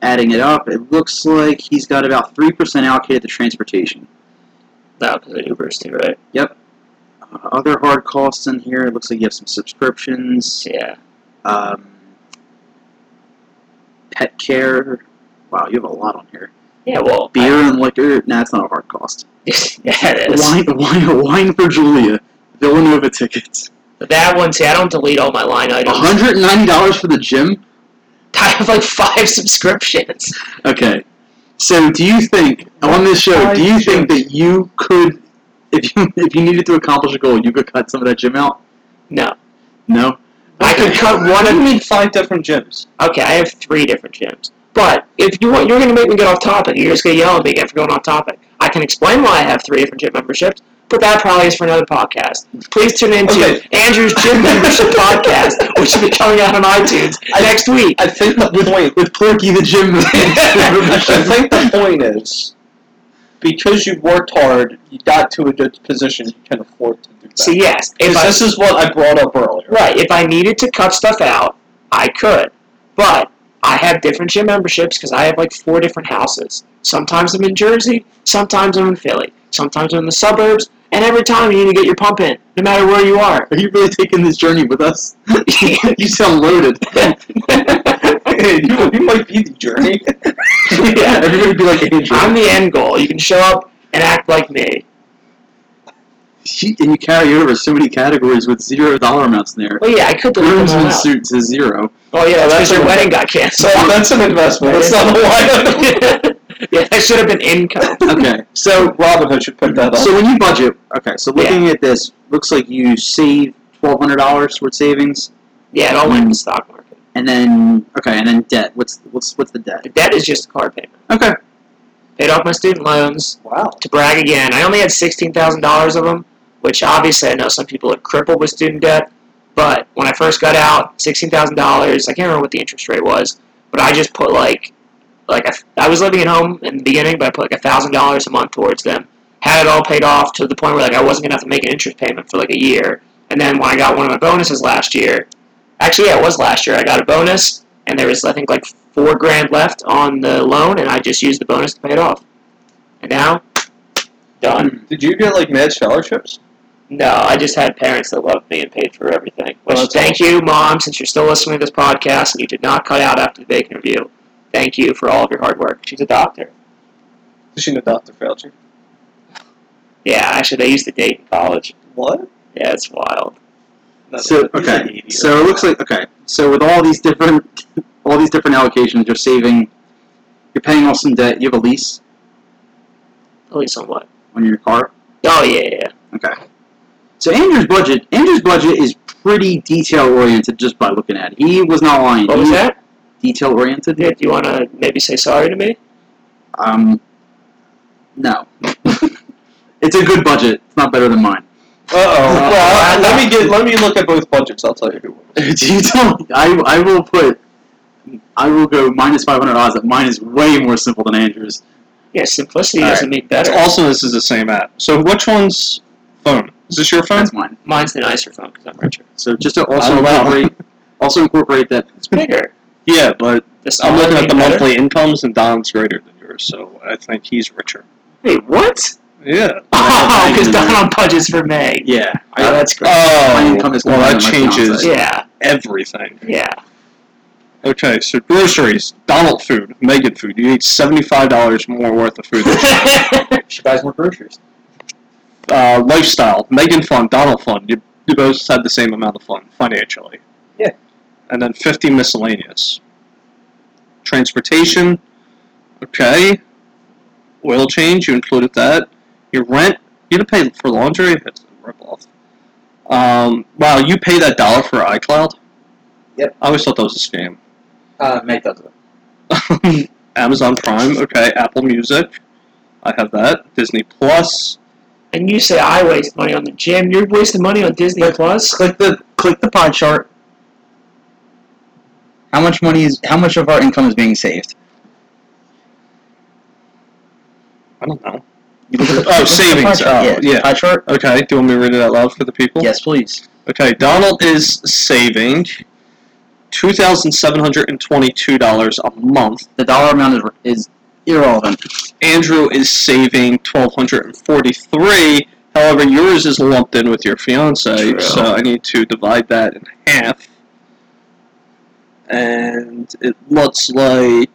Adding it up, it looks like he's got about three percent allocated to transportation. No, because of Ubers too, right? Uh, other hard costs in here. It looks like you have some subscriptions, Yeah. um, pet care. Wow, you have a lot on here. Yeah. Well, Beer and liquor. Nah, that's not a hard cost. yeah, it is. Wine, wine, wine for Julia. Villanova tickets. That one, see, I don't delete all my line items. hundred and ninety dollars for the gym. I have like five subscriptions. Okay. So, do you think on this show? Oh, do you think that you could, if you if you needed to accomplish a goal, you could cut some of that gym out? No. No. I could cut one What of you mean five different gyms? Okay, I have three different gyms. But if you want, you're going to make me get off topic. You're just going to yell at me again for going off topic. I can explain why I have three different gym memberships, but that probably is for another podcast. Please tune into Okay. Andrew's Gym Membership Podcast, which will be coming out on iTunes next week. I think the point. With Porky the gym. I think the point is because you worked hard, you got to a good position. You can afford to do that. So yes, if I, this is what I brought up earlier. right, if I needed to cut stuff out, I could. But I have different gym memberships because I have like four different houses. Sometimes I'm in Jersey, sometimes I'm in Philly, sometimes I'm in the suburbs, and every time you need to get your pump in, no matter where you are. Are you really taking this journey with us? you sound loaded. you, you might be the journey. Yeah. Everybody be like Andrew. I'm the end goal. You can show up and act like me. She- and you carry over so many categories with zero dollar amounts in there. Well, yeah, I could delete them all Groomsman out. suit to zero. Oh yeah, that's That's because your wedding got So canceled. that's an investment. That's not a line. yeah, that should have been income. Okay, So Robinhood should pick that up. so when you budget, okay, so looking at this, looks like you save twelve hundred dollars worth savings, Yeah, it all went in the stock market. and then okay, and then debt. What's what's what's the debt? The debt is just a car payment. Okay, Paid off my student loans. wow. To brag again, I only had sixteen thousand dollars of them, which obviously I know some people are crippled with student debt. But when I first got out, sixteen thousand dollars. I can't remember what the interest rate was, but I just put like, like I, I was living at home in the beginning, but I put like a thousand dollars a month towards them. Had it all paid off to the point where like I wasn't gonna have to make an interest payment for like a year. And then when I got one of my bonuses last year, actually yeah, it was last year. I got a bonus, and there was I think like four grand left on the loan, and I just used the bonus to pay it off. And now, done. Did you get like mad scholarships? No, I just had parents that loved me and paid for everything. Which, that's thank you, mom, since you're still listening to this podcast and you did not cut out after the bacon review. Thank you for all of your hard work. She's a doctor. Did she know Dr. Fauci? Yeah, actually, they used to date in college. What? Yeah, it's wild. so okay, so it looks like okay, so with all these different all these different allocations, you're saving, you're paying off some debt. You have a lease At least on what? on your car. Oh, yeah, yeah, yeah. Okay. So Andrew's budget, Andrew's budget is pretty detail oriented just by looking at it. He was not lying. What was He- that? Detail oriented. Yeah, do you want to maybe say sorry to me? Um, no. it's a good budget. It's not better than mine. Uh oh. Well, let me get. Let me look at both budgets. I'll tell you who. Do you tell? me, I I will put. I will go minus five hundred odds. That mine is way more simple than Andrew's. Yeah, simplicity All doesn't mean better. Also, this is the same app. So which one's phone? Is this your phone? That's mine. Mine's the nicer phone because I'm richer. So just to also oh, I don't incorporate, also incorporate that. It's bigger. Yeah, but The I'm smaller looking at the better. monthly incomes, and Don's greater than yours, so I think he's richer. Wait, what? Yeah. Oh, because Don budgets for May. Yeah. Oh, that's great. Oh, My income is well, more that than my changes yeah, everything. yeah. Okay, so groceries, Donald food, Megan food. You eat seventy-five dollars more worth of food. She buys more groceries. Uh, lifestyle, Megan fun, Donald fun. You, you both had the same amount of fun financially. Yeah. And then fifty miscellaneous. Transportation, okay. Oil change, you included that. Your rent, you didn't pay for laundry. It's a ripoff. Um, wow, you pay that dollar for iCloud? Yep. I always thought that was a scam. Uh, Meg does it. Amazon Prime, okay. Apple Music, I have that. Disney Plus, and you say I waste money on the gym. You're wasting money on Disney Plus. Click the click the pie chart. How much money is how much of our income is being saved? I don't know. You oh, look at the- Oh, look at the savings. pie chart. Oh, yeah. Pie chart. Okay, do you want me to read it out loud for the people? Yes, please. Okay, Donald is saving two thousand seven hundred and twenty-two dollars a month. The dollar amount is is irrelevant. Andrew is saving twelve hundred and forty-three. However, yours is lumped in with your fiance, True. so I need to divide that in half. And it looks like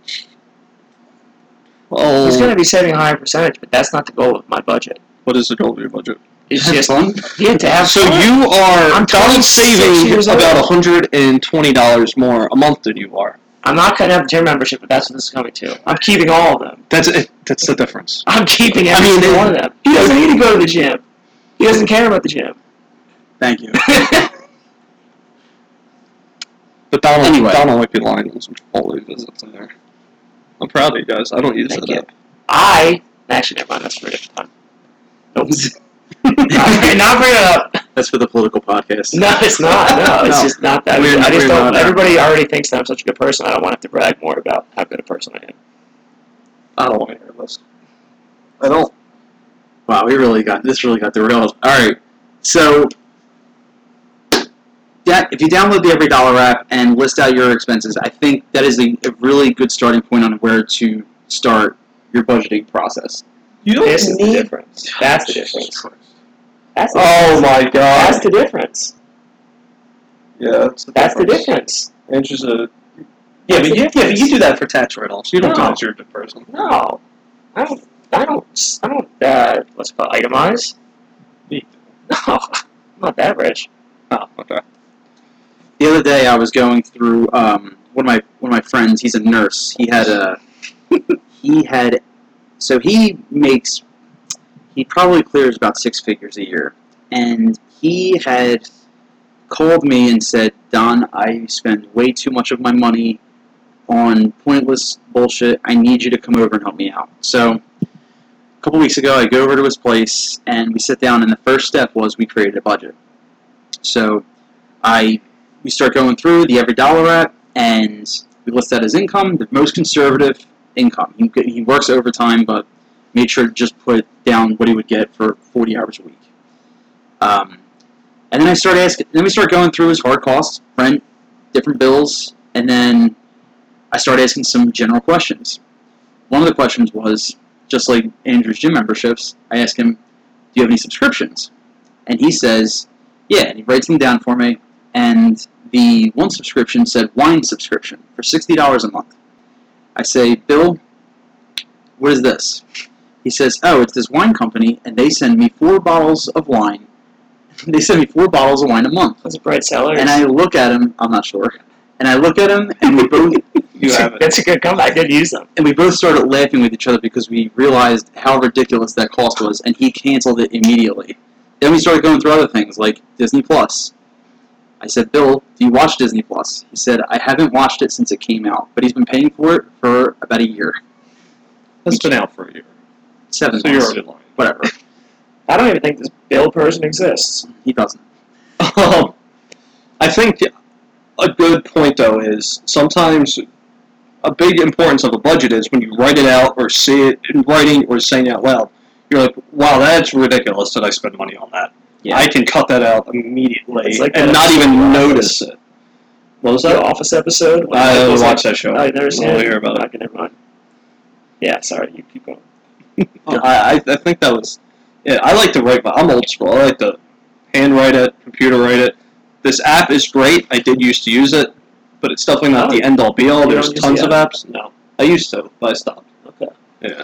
oh, He's going to be saving a higher percentage, but that's not the goal of my budget. what is the goal of your budget? It's just fun. you to have So fun. you are I'm Donald's 26 saving about hundred and twenty dollars more a month than you are. I'm not cutting out the gym membership, but that's what this is coming to. I'm keeping all of them. That's it. That's the difference. I'm keeping I every mean, single one of them. He doesn't need to go to the gym. He doesn't care about the gym. Thank you. But Donald, Anyway. Donald might be lying on some Chipotle visits in there. I'm proud of you guys. I don't use Thank it. you. app. I actually never mind. That's for a different time. Nope. not bring it up. That's for the political podcast. No, it's not. No, it's No. just not that. We're- I just don't. not- Everybody already thinks that I'm such a good person. I don't want to have to brag more about how good a person I am. I don't want to hear this. I don't. Wow, we really got this. Really got the rails. All right, so yeah, if you download the Every Dollar app and list out your expenses, I think that is a, a really good starting point on where to start your budgeting process. You don't This is the need. difference. That's the Jesus difference. That's the Oh my god. That's the difference. Yeah, that's the That's the difference. difference. Andrew's a. Yeah, but you, yeah, but you do that for tax write-offs. You don't do No. that as you're person. No, I don't. I don't. I don't. Uh, what's it called? Itemize? Me. No, I'm not that rich. Oh, okay. The other day, I was going through um, one of my one of my friends. He's a nurse. He had a he had so he makes he probably clears about six figures a year, and he had called me and said, "Don, I spend way too much of my money on pointless bullshit. I need you to come over and help me out." So. A couple weeks ago, I go over to his place and we sit down, and the first step was we created a budget. So, I we start going through the every dollar app and we list out his income, the most conservative income. He, he works overtime, but made sure to just put down what he would get for 40 hours a week. Um, and then I start asking, then we start going through his hard costs, rent, different bills, and then I start asking some general questions. One of the questions was, just like Andrew's gym memberships, I asked him, Do you have any subscriptions? And he says, Yeah, and he writes them down for me and the one subscription said wine subscription for sixty dollars a month. I say, Bill, what is this? He says, Oh, it's this wine company, and they send me four bottles of wine. they send me four bottles of wine a month. That's a bright seller. And I look at him. I'm not sure. And I look at him, and we both You have it. That's a good comeback. I did use them. and we both started laughing with each other because we realized how ridiculous that cost was, and he canceled it immediately. Then we started going through other things like Disney Plus. I said, Bill, do you watch Disney Plus? He said, I haven't watched it since it came out, but he's been paying for it for about a year. That's been out for a year. Seven So you're already lying. Whatever. I don't even think this Bill person exists. He doesn't. Um, I think a good point though is sometimes a big importance of a budget is when you write it out or see it in writing or saying it out loud. You're like, wow, that's ridiculous that I spend money on that. Yeah. I can cut that out immediately It's like and not even of notice it. What was The that? Office episode. I watched like- that show. Oh, you never seen I'll it? hear about it. Okay, never mind. Yeah, sorry. You keep going. I, I I think that was. Yeah, I like to write. My, I'm old school. I like to handwrite it, computer write it. This app is great. I did used to use it, but it's definitely not Oh. the end all be all. There's tons the of apps. No, I used to, but I stopped. Okay. Yeah.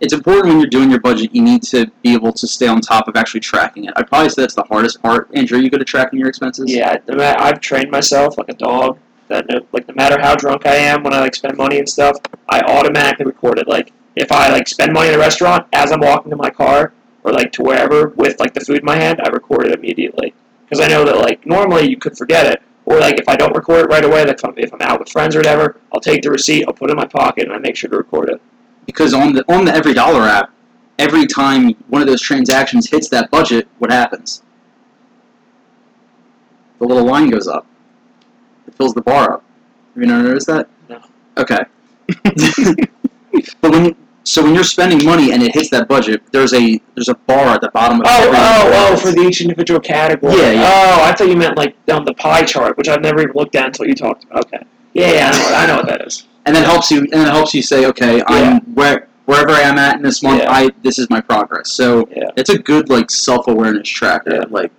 It's important when you're doing your budget, you need to be able to stay on top of actually tracking it. I'd probably say that's the hardest part. Andrew, are you good at tracking your expenses? Yeah, I've trained myself like a dog. That no, like no matter how drunk I am when I like spend money and stuff, I automatically record it. Like if I like spend money in a restaurant as I'm walking to my car or like to wherever with like the food in my hand, I record it immediately because I know that like normally you could forget it. Or like if I don't record it right away, like if I'm, if I'm out with friends or whatever, I'll take the receipt, I'll put it in my pocket, and I make sure to record it. Because on the on the Every Dollar app, every time one of those transactions hits that budget, what happens? The little line goes up. It fills the bar up. Have you never noticed that? No. Okay. but when you, so when you're spending money and it hits that budget, there's a there's a bar at the bottom of Oh, every oh, oh, for the each individual category. Yeah, yeah. Oh, I thought you meant like down the pie chart, which I've never even looked at until you talked about. Okay. Yeah, yeah, I know, I know what that is. and that helps you and that helps you say, okay, I'm where wherever I am at in this month, Yeah. I this is my progress. So Yeah. it's a good like self awareness tracker, Yeah. like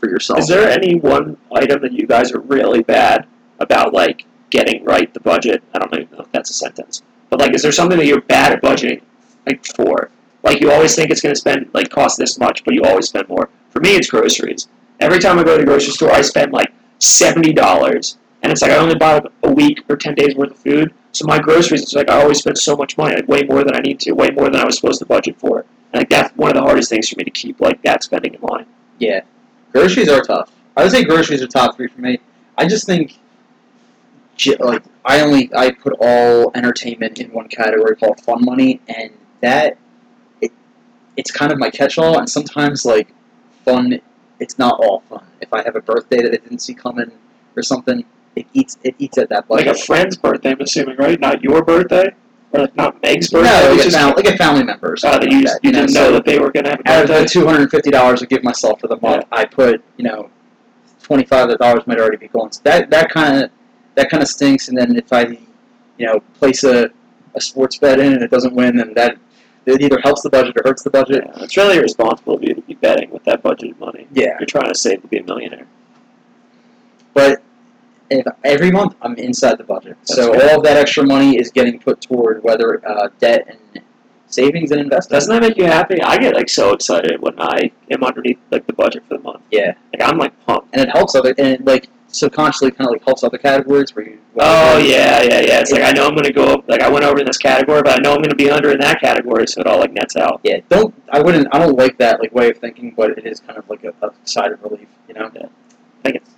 for yourself. Is there any one item that you guys are really bad about, like getting right the budget? I don't even know if that's a sentence, but like, is there something that you're bad at budgeting, like for? Like you always think it's going to spend like cost this much, but you always spend more. For me, it's groceries. Every time I go to the grocery store, I spend like seventy dollars, and it's like I only like a week or ten days worth of food. So my groceries, it's like I always spend so much money, like way more than I need to, way more than I was supposed to budget for. And like that's one of the hardest things for me to keep like that spending in line. Yeah, groceries are tough. I would say groceries are top three for me. I just think, like, I only I put all entertainment in one category called fun money, and that it it's kind of my catch-all. And sometimes like fun, it's not all fun. If I have a birthday that I didn't see coming or something, it eats it eats at that Like a friend's birthday, I'm assuming, right? Not your birthday, or not Meg's no, birthday. like it's a, fam- like a family member. Uh, that you, like that, you know, didn't so- know that they were gonna have a out of the birthday. two hundred and fifty dollars I give myself for the month, I put you know twenty five of the dollars might already be going. So that that kind of that kind of stinks. And then if I you know place a, a sports bet in and it doesn't win, then that it either helps the budget or hurts the budget. Yeah, it's really irresponsible of you to be betting with that budgeted money. Yeah, You're trying to save to be a millionaire. but if every month I'm inside the budget, so good. all of that extra money is getting put toward whether uh, debt and savings and investing. Doesn't that make you happy? I get like so excited when I am underneath like the budget for the month. Yeah, Like I'm like pumped. and it helps other and it, like subconsciously kind of like helps other categories where you. Oh yeah, yeah, yeah. It's like I know I'm gonna go up. Like I went over in this category, but I know I'm gonna be under in that category, so it all like nets out. Yeah, don't I wouldn't I don't like that like way of thinking, but it is kind of like a, a side of relief, you know. Yeah. I think it's,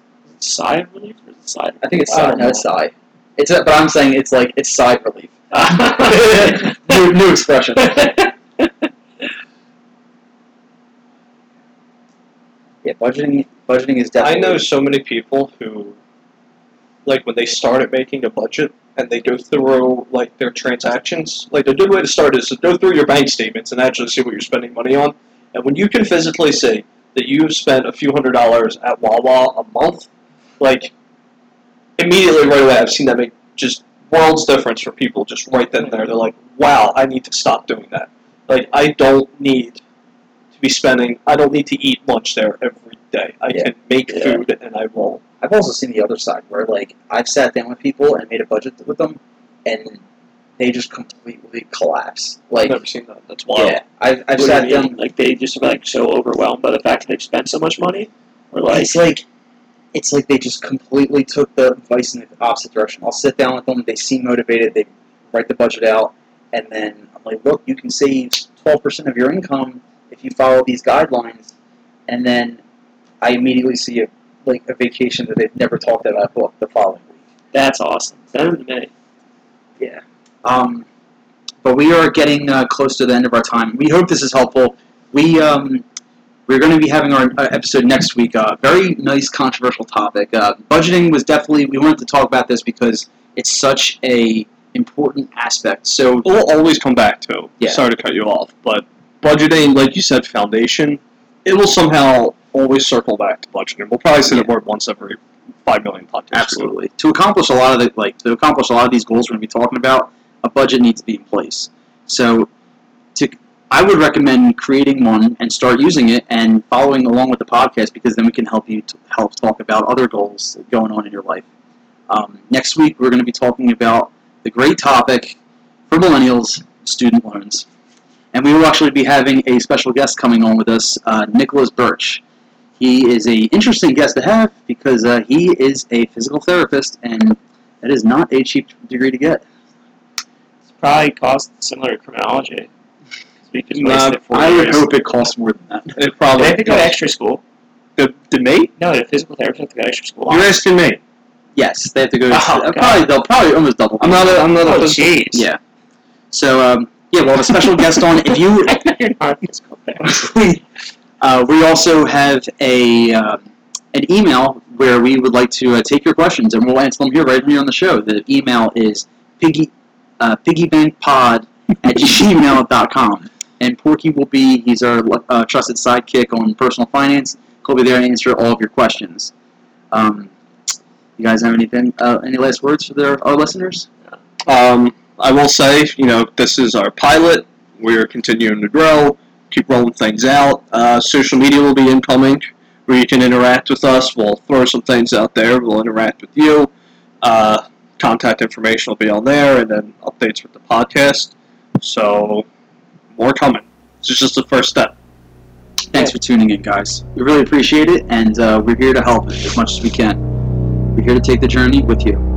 side relief or is it side? I think it's side, no, it's side. It's a, but I'm saying it's like it's side relief. relief. new, new expression. Yeah, budgeting budgeting is dead I know so many people who, like, when they started making a budget and they go through like their transactions. Like, a good way to start is to go through your bank statements and actually see what you're spending money on. And when you can physically see that you've spent a few hundred dollars at Wawa a month, like, immediately right away, I've seen that make just worlds difference for people. Just right then and there, they're like, "Wow, I need to stop doing that." Like, I don't need to be spending. I don't need to eat lunch there every day. I Yeah. can make Yeah. food and I will. I've also seen the other side where like I've sat down with people and made a budget with them, and they just completely collapse. Like I've never seen that. That's wild. yeah, I've I've sat mean? down. Like they just are like so overwhelmed by the fact that they've spent so much money, or like it's like it's like they just completely took the advice in the opposite direction. I'll sit down with them. They seem motivated. They write the budget out, and then I'm like, look, you can save twelve percent of your income if you follow these guidelines. And then I immediately see a like a vacation that they've never talked about booked the following week. that's awesome. Send them to me. Yeah. Um, but we are getting uh, close to the end of our time. We hope this is helpful. We um, we're going to be having our uh, episode next week. Uh, very nice controversial topic. Uh, budgeting was definitely we wanted to talk about this because it's such a important aspect. So We'll always come back to. Yeah. Sorry to cut you off, but budgeting, like you said, foundation. It will somehow always circle back to budgeting. We'll probably say the word once every five million podcasts. Absolutely. To accomplish a lot of the like to accomplish a lot of these goals we're going to be talking about, a budget needs to be in place. So, to I would recommend creating one and start using it and following along with the podcast because then we can help you help talk about other goals going on in your life. Um, next week we're going to be talking about the great topic for millennials: student loans, and we will actually be having a special guest coming on with us, uh, Nicholas Birch. He is a interesting guest to have because uh, he is a physical therapist, and that is not a cheap degree to get. It's probably cost similar to criminology. we just Nah, wasted it I would years. hope it costs more than that. It probably. they have to go to extra school? the, the mate? No, the physical therapist have to go to extra school. You're asking me. Yes, they have to go. To, Oh, uh, God. probably they'll probably almost double. I'm not. A, I'm not a Oh, physical. jeez. Yeah. So um, yeah, we'll have a special guest on. If you You're not physical therapist. uh, we also have a um, an email where we would like to uh, take your questions, and we'll answer them here right here on the show. The email is piggy uh, piggybankpod at gmail.com. And Porky will be he's our uh, trusted sidekick on personal finance. He'll be there to answer all of your questions. Um, you guys have anything? Uh, any last words for their, our listeners? Um, I will say, you know, this is our pilot. We're continuing to grow, keep rolling things out. Uh, social media will be incoming, where you can interact with us. We'll throw some things out there. We'll interact with you. Uh, contact information will be on there, and then updates with the podcast. So, more coming. This is just the first step. Thanks for tuning in, guys. We really appreciate it, and uh, we're here to help as much as we can. We're here to take the journey with you.